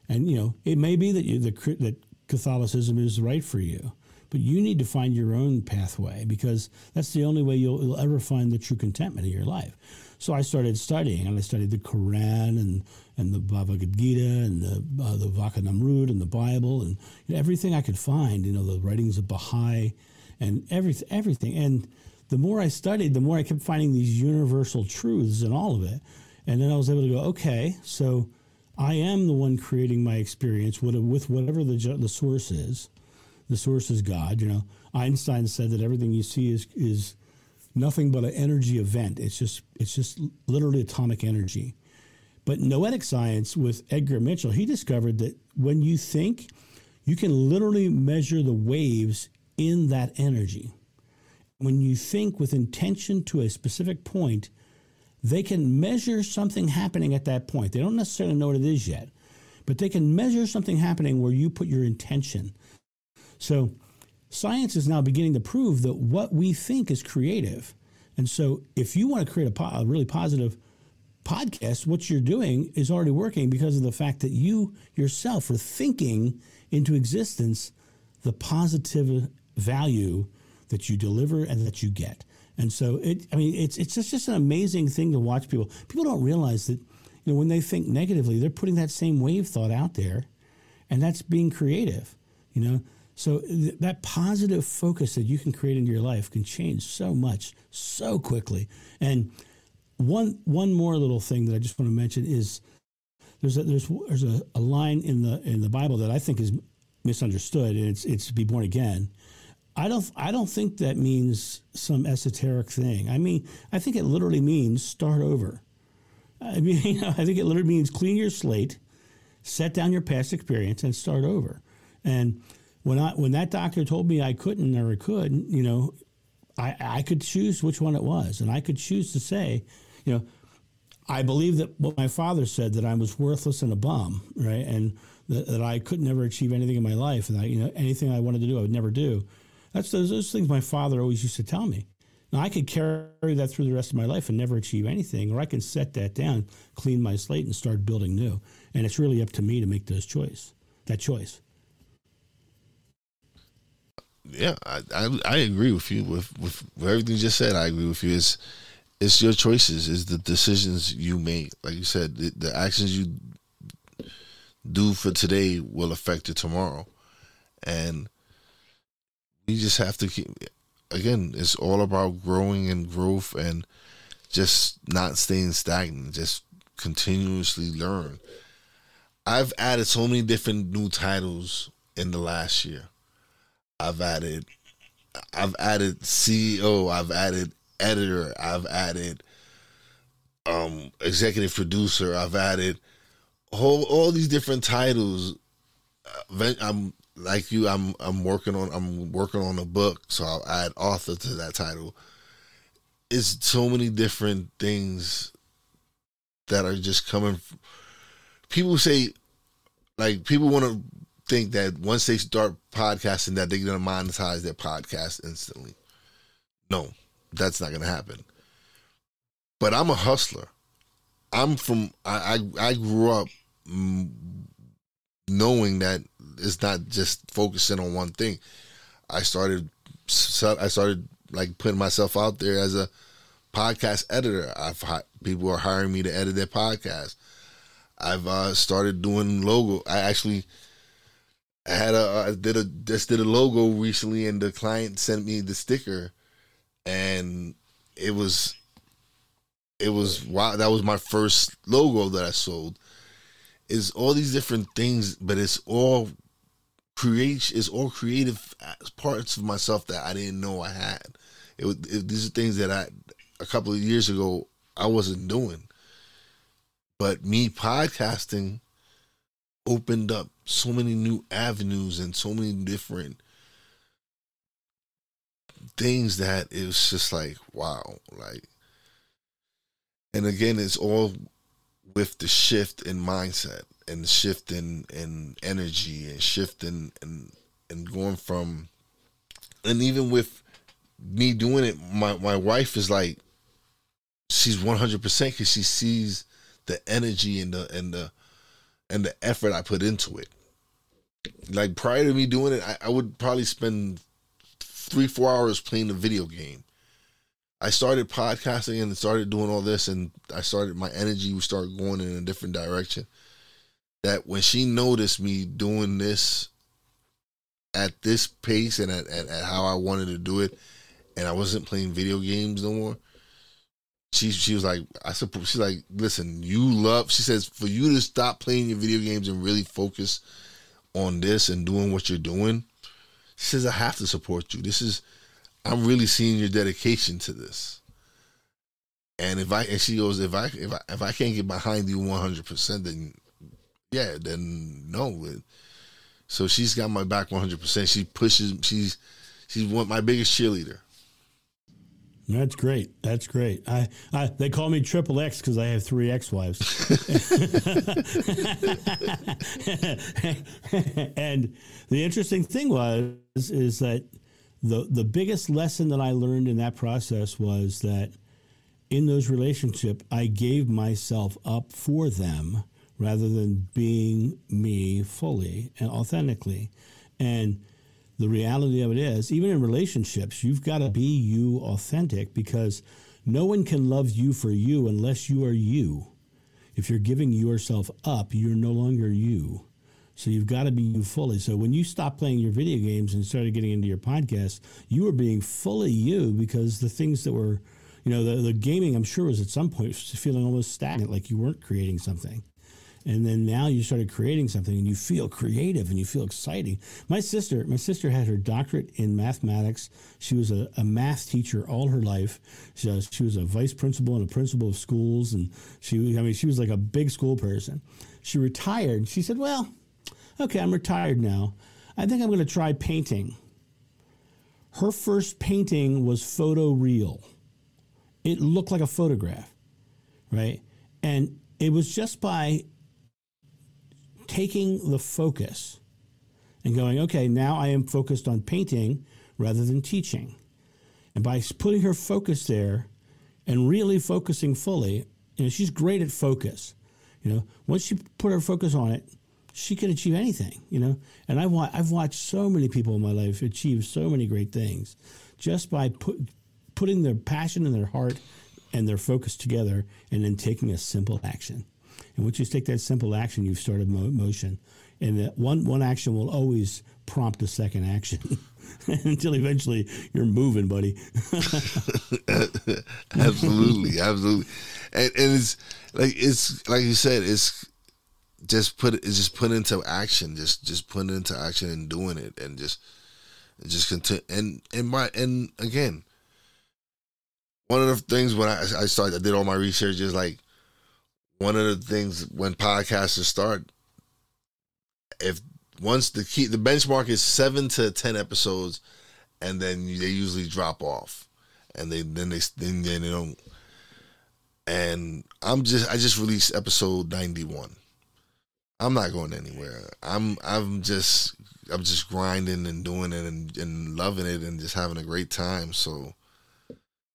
And you know, it may be that you, the, that Catholicism is right for you, but you need to find your own pathway because that's the only way you'll, you'll ever find the true contentment in your life. So I started studying, and I studied the Quran and and the Bhagavad Gita and the uh, the Vachanamrut and the Bible and you know, everything I could find. You know, the writings of Baha'i and everything, everything. And the more I studied, the more I kept finding these universal truths in all of it. And then I was able to go, okay, so I am the one creating my experience with, with whatever the the source is. The source is God. You know, Einstein said that everything you see is is nothing but an energy event. It's just it's just literally atomic energy. But noetic science with Edgar Mitchell, he discovered that when you think, you can literally measure the waves in that energy. When you think with intention to a specific point, they can measure something happening at that point. They don't necessarily know what it is yet, but they can measure something happening where you put your intention. So science is now beginning to prove that what we think is creative. And so, if you want to create a, po- a, really positive podcast, what you're doing is already working because of the fact that you yourself are thinking into existence the positive value that you deliver and that you get. And so, it, I mean, it's it's just, just an amazing thing to watch people. People don't realize that, you know, when they think negatively, they're putting that same wave thought out there, and that's being creative. You know, so th- that positive focus that you can create into your life can change so much so quickly. And one one more little thing that I just want to mention is there's a, there's there's a, a line in the in the Bible that I think is misunderstood, and it's it's be born again. I don't I don't think that means some esoteric thing. I mean, I think it literally means start over. I mean, you know, I think it literally means clean your slate, set down your past experience, and start over. And when I when that doctor told me I couldn't or I could, you know, I, I could choose which one it was, and I could choose to say, you know, I believe that what my father said that I was worthless and a bum, right, and that, that I could never achieve anything in my life, and that you know anything I wanted to do I would never do. That's those, those things my father always used to tell me. Now I could carry that through the rest of my life and never achieve anything, or I can set that down, clean my slate, and start building new. And it's really up to me to make those choice, that choice yeah, I, I, I agree with you with with everything you just said. I agree with you. It's it's your choices, is the decisions you make. Like you said, the, the actions you do for today will affect your tomorrow. And we just have to keep again, it's all about growing and growth and just not staying stagnant, just continuously learn. I've added so many different new titles in the last year. I've added I've added CEO, I've added editor, I've added um executive producer, I've added whole all these different titles. I'm like you. I'm I'm working on I'm working on a book, so I'll add author to that title. It's so many different things that are just coming. People say, like people want to think that once they start podcasting, that they're going to monetize their podcast instantly. No, that's not going to happen. But I'm a hustler. I'm from I I, I grew up knowing that it's not just focusing on one thing. I started I started like putting myself out there as a podcast editor. I've people are hiring me to edit their podcast. I've uh, started doing logo. I actually I had a I did a just did a logo recently, and the client sent me the sticker, and it was it was wow. That was my first logo that I sold is all these different things, but it's all creation. It's all creative parts of myself that I didn't know I had. It, it, these are things that I a couple of years ago I wasn't doing. But me podcasting opened up so many new avenues and so many different things that it was just like wow like and again it's all with the shift in mindset and the shift in, in energy and shift in, in, and going from and even with me doing it my, my wife is like she's 100% because she sees the energy and the and the and the effort i put into it like prior to me doing it I, I would probably spend three four hours playing a video game I started podcasting and started doing all this, and I started my energy would start going in a different direction. That when she noticed me doing this at this pace and at, at, at how I wanted to do it, and I wasn't playing video games no more, she she was like, I suppose she's like, listen, you love. She says for you to stop playing your video games and really focus on this and doing what you're doing. She says I have to support you. This is I'm really seeing your dedication to this. And if I and she goes, if I if I if I can't get behind you 100, percent then yeah, then no. So she's got my back 100. percent She pushes. She's she's one my biggest cheerleader. That's great. That's great. I, I they call me Triple X because I have three ex-wives. and the interesting thing was is that the the biggest lesson that I learned in that process was that in those relationships I gave myself up for them rather than being me fully and authentically. And the reality of it is, even in relationships, you've got to be you authentic because no one can love you for you unless you are you. If you're giving yourself up, you're no longer you. So you've got to be you fully. So when you stopped playing your video games and started getting into your podcast, you were being fully you because the things that were, you know, the, the gaming, I'm sure was at some point feeling almost stagnant, like you weren't creating something. And then now you started creating something and you feel creative and you feel exciting. My sister, my sister had her doctorate in mathematics. She was a, a math teacher all her life. She was, she was a vice principal and a principal of schools. And she, I mean, she was like a big school person. She retired. She said, well, okay, I'm retired now. I think I'm going to try painting. Her first painting was photo real. It looked like a photograph, right? And it was just by taking the focus and going, okay, now I am focused on painting rather than teaching. And by putting her focus there and really focusing fully, you know, she's great at focus. You know, once she put her focus on it, she can achieve anything, you know. And I've wa- I've watched so many people in my life achieve so many great things just by put, putting their passion and their heart and their focus together and then taking a simple action. And once you take that simple action, you've started mo- motion. And that one, one action will always prompt a second action until eventually you're moving, buddy. absolutely, absolutely. And, and it's like it's like you said, it's just put it's just put into action, just just putting into action and doing it, and just just continue. And and my and again, one of the things when I I started, I did all my research is like one of the things when podcasters start, if once the key the benchmark is seven to ten episodes, and then they usually drop off, and they then they then they don't. And I'm just I just released episode ninety one. I'm not going anywhere. I'm I'm just I'm just grinding and doing it and, and loving it and just having a great time. So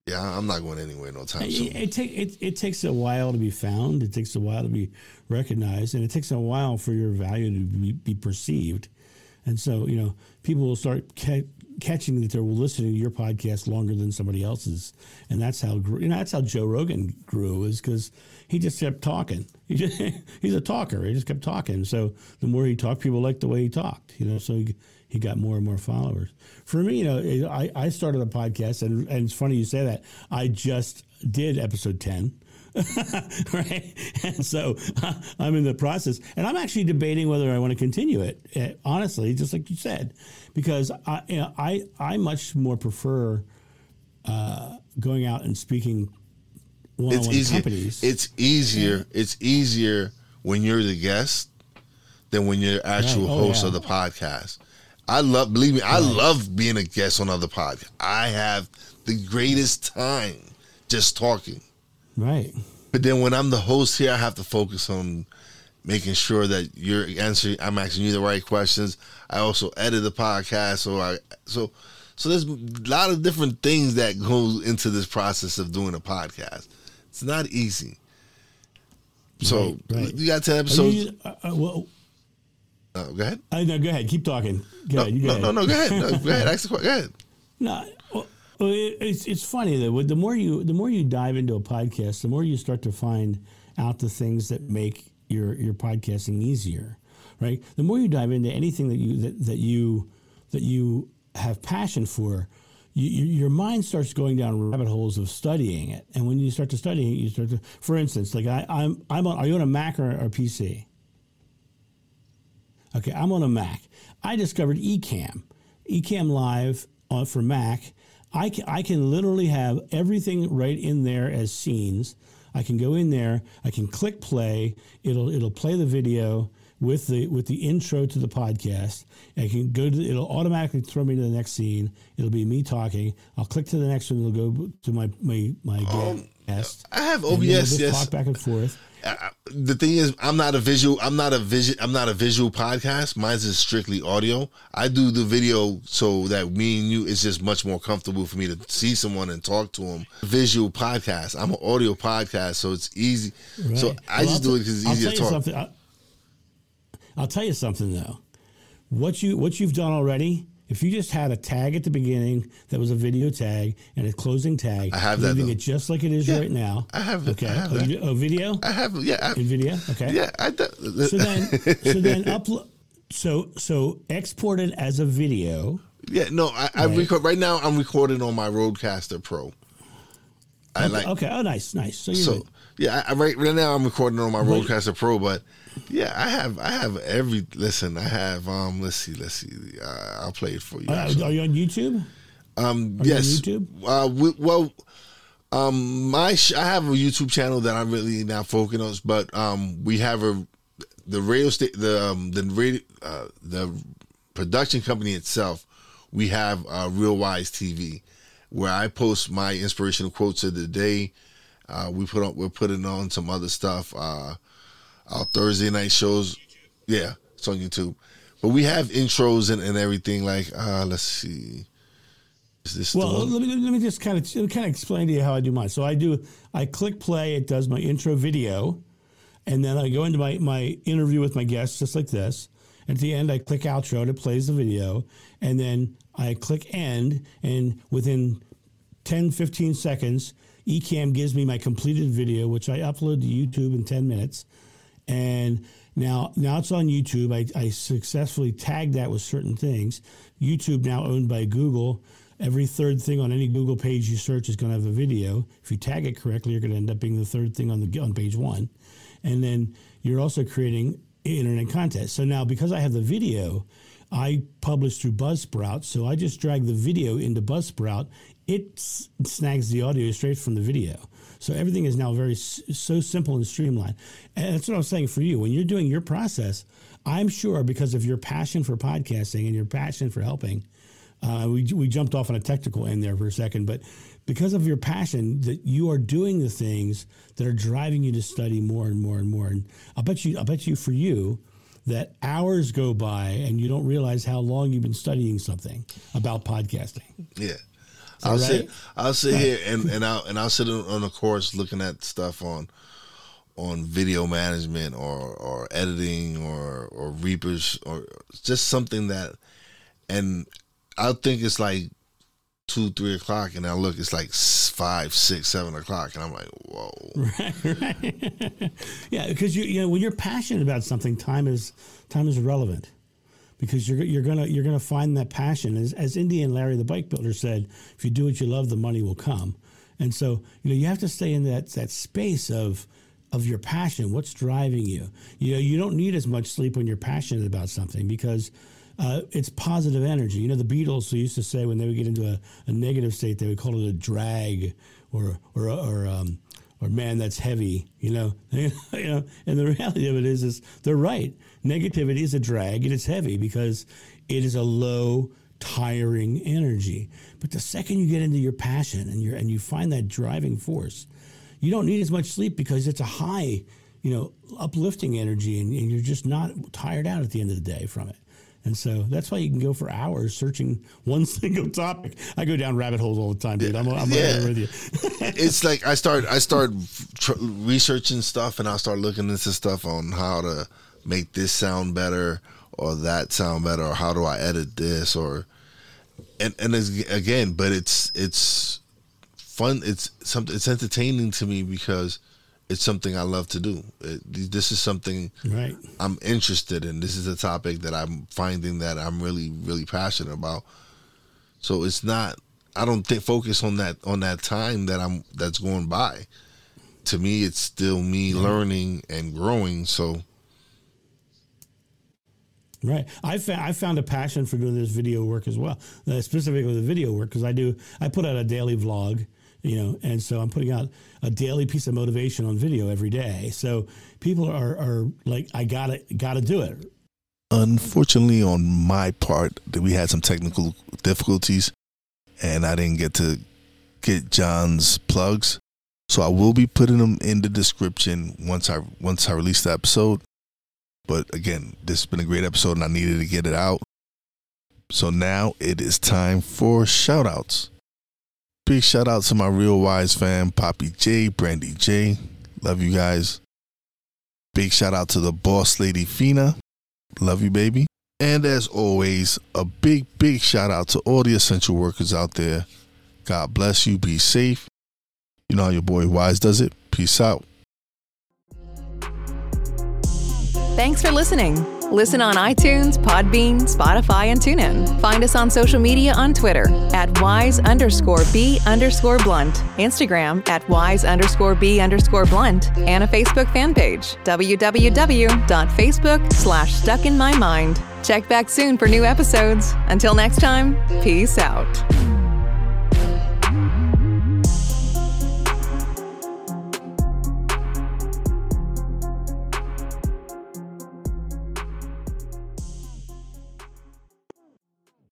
yeah, I'm not going anywhere no time soon. It, it, take, it, it takes a while to be found. It takes a while to be recognized, and it takes a while for your value to be, be perceived. And so, you know, people will start ca- catching that they're listening to your podcast longer than somebody else's, and that's how you know that's how Joe Rogan grew is because he just kept talking. He's a talker. He just kept talking. So the more he talked, people liked the way he talked. You know, so he, he got more and more followers. For me, you know, I, I started a podcast, and, and it's funny you say that. I just did episode ten. right? And so uh, I'm in the process, and I'm actually debating whether I want to continue it. Uh, honestly, just like you said, because I, you know, I, I much more prefer uh, going out and speaking it's easier. Companies. It's easier. It's easier when you're the guest than when you're actual right. oh, host yeah. of the podcast. I love, believe me, I love being a guest on other podcasts. I have the greatest time just talking. Right. But then when I'm the host here, I have to focus on making sure that you're answering. I'm asking you the right questions. I also edit the podcast, so I so so there's a lot of different things that go into this process of doing a podcast. It's not easy. So right, right. you got ten episodes. You, uh, uh, well, uh, go ahead. Uh, no, go ahead. Keep talking. Go no, ahead. no, ahead. no, no, Go ahead. No, go ahead. Ask the question. Go ahead. No, well, it's it's funny that the more you the more you dive into a podcast, the more you start to find out the things that make your your podcasting easier, right? The more you dive into anything that you that, that you that you have passion for, you, your mind starts going down rabbit holes of studying it. And when you start to study it, you start to, for instance, like I, I'm, I'm on, are you on a Mac or a PC? Okay, I'm on a Mac. I discovered Ecamm, Ecamm Live on, for Mac. I can, I can literally have everything right in there as scenes. I can go in there. I can click play. It'll it'll play the video with the with the intro to the podcast. I can go to it'll automatically throw me to the next scene. It'll be me talking. I'll click to the next one. It'll go to my my my um, guest. I have OBS. Yes, talk back and forth. Uh, the thing is, I'm not a visual. I'm not a vision. I'm not a visual podcast. Mine's is strictly audio. I do the video so that me and you is just much more comfortable for me to see someone and talk to them. Visual podcast. I'm an audio podcast, so it's easy. Right. So I well, just do it because it's easy to talk. I'll tell you something though. What you what you've done already, if you just had a tag at the beginning that was a video tag and a closing tag, I have leaving that, it just like it is yeah, right now. I have it. okay. I have oh, you, oh, video. I have yeah. I, In video. Okay. Yeah. I do. so then, so then upload. So so export it as a video. Yeah. No, I, I right. record right now. I'm recording on my Rodecaster Pro. I okay, like. Okay. Oh, nice, nice. So, so yeah, I, right right now I'm recording on my Rodecaster Pro, but yeah, I have I have every listen. I have um. Let's see. Let's see. Uh, I'll play it for you. Uh, are you on YouTube? Um. Are yes. YouTube. Uh. We, well. Um. My sh- I have a YouTube channel that I'm really not focusing on, but um. We have a the radio state the um the radio uh the production company itself. We have uh, Real Wize TV, where I post my inspirational quotes of the day. Uh, we put on we're putting on some other stuff. Uh, our Thursday night shows. Yeah, it's on YouTube. But we have intros and, and everything. Like, uh, let's see. Is this well, let me let me just kind of kind of explain to you how I do mine. So I do I click play. It does my intro video, and then I go into my my interview with my guests just like this. At the end, I click outro and it plays the video, and then I click end, and within 10, 15 seconds, Ecamm gives me my completed video, which I upload to YouTube in 10 minutes and now now it's on YouTube. I, I successfully tagged that with certain things. YouTube now owned by Google. Every third thing on any Google page you search is going to have a video. If you tag it correctly, you're going to end up being the third thing on the on page one, and then you're also creating internet content. So now because I have the video, I publish through Buzzsprout. So I just drag the video into Buzzsprout. It snags the audio straight from the video. So everything is now very so simple and streamlined. And that's what I was saying for you. When you're doing your process, I'm sure because of your passion for podcasting and your passion for helping, uh, we, we jumped off on a technical end there for a second, but because of your passion that you are doing the things that are driving you to study more and more and more. And I bet you, I bet you for you that hours go by and you don't realize how long you've been studying something about podcasting. Yeah. I'll right? sit. I'll sit here and, and I'll and I'll sit on a course looking at stuff on on video management or or editing or or Reapers or just something that and I think it's like two, three o'clock, and I look, it's like five, six, seven o'clock, and I'm like, whoa. Right, right. yeah, because you, you know, when you're passionate about something, time is time is irrelevant, because you're you're gonna you're gonna find that passion. As as Indian Larry the bike builder said, if you do what you love, the money will come. And so, you know, you have to stay in that that space of of your passion. What's driving you? You know, you don't need as much sleep when you're passionate about something because uh, it's positive energy. You know, the Beatles used to say when they would get into a, a negative state, they would call it a drag or or or um, or man, that's heavy. You know, you know. And the reality of it is, is they're right. Negativity is a drag and it's heavy because it is a low, tiring energy. But the second you get into your passion and you and you find that driving force, you don't need as much sleep because it's a high, you know, uplifting energy, and, and you're just not tired out at the end of the day from it. And so that's why you can go for hours searching one single topic. I go down rabbit holes all the time, dude. I'm, I'm yeah. right with you. it's like I start I start tr- researching stuff, and I start looking into stuff on how to make this sound better or that sound better, or how do I edit this, or and and again, but it's it's fun. It's something. It's entertaining to me because it's something I love to do. It, this is something right. I'm interested in. This is a topic that I'm finding that I'm really, really passionate about. So it's not. I don't think focus on that on that time that I'm that's going by. To me, it's still me yeah. learning and growing. So. Right. I found I found a passion for doing this video work as well, uh, specifically the video work because I do I put out a daily vlog you know, and so I'm putting out a daily piece of motivation on video every day. So people are, are like, I gotta gotta do it. Unfortunately, on my part, that we had some technical difficulties, and I didn't get to get John's plugs. So I will be putting them in the description once I once I release the episode. But again, this has been a great episode, and I needed to get it out. So now it is time for shout outs. Big shout out to my real Wize fam, Poppy J, Brandy J. Love you guys. Big shout out to the boss lady Fina. Love you, baby. And as always, a big, big shout out to all the essential workers out there. God bless you. Be safe. You know how your boy Wize does it. Peace out. Thanks for listening. Listen on iTunes, Podbean, Spotify, and TuneIn. Find us on social media on Twitter at wize underscore b underscore blunt, Instagram at wize underscore b underscore blunt, and a Facebook fan page, www.facebook slash stuck in my mind. Check back soon for new episodes. Until next time, peace out.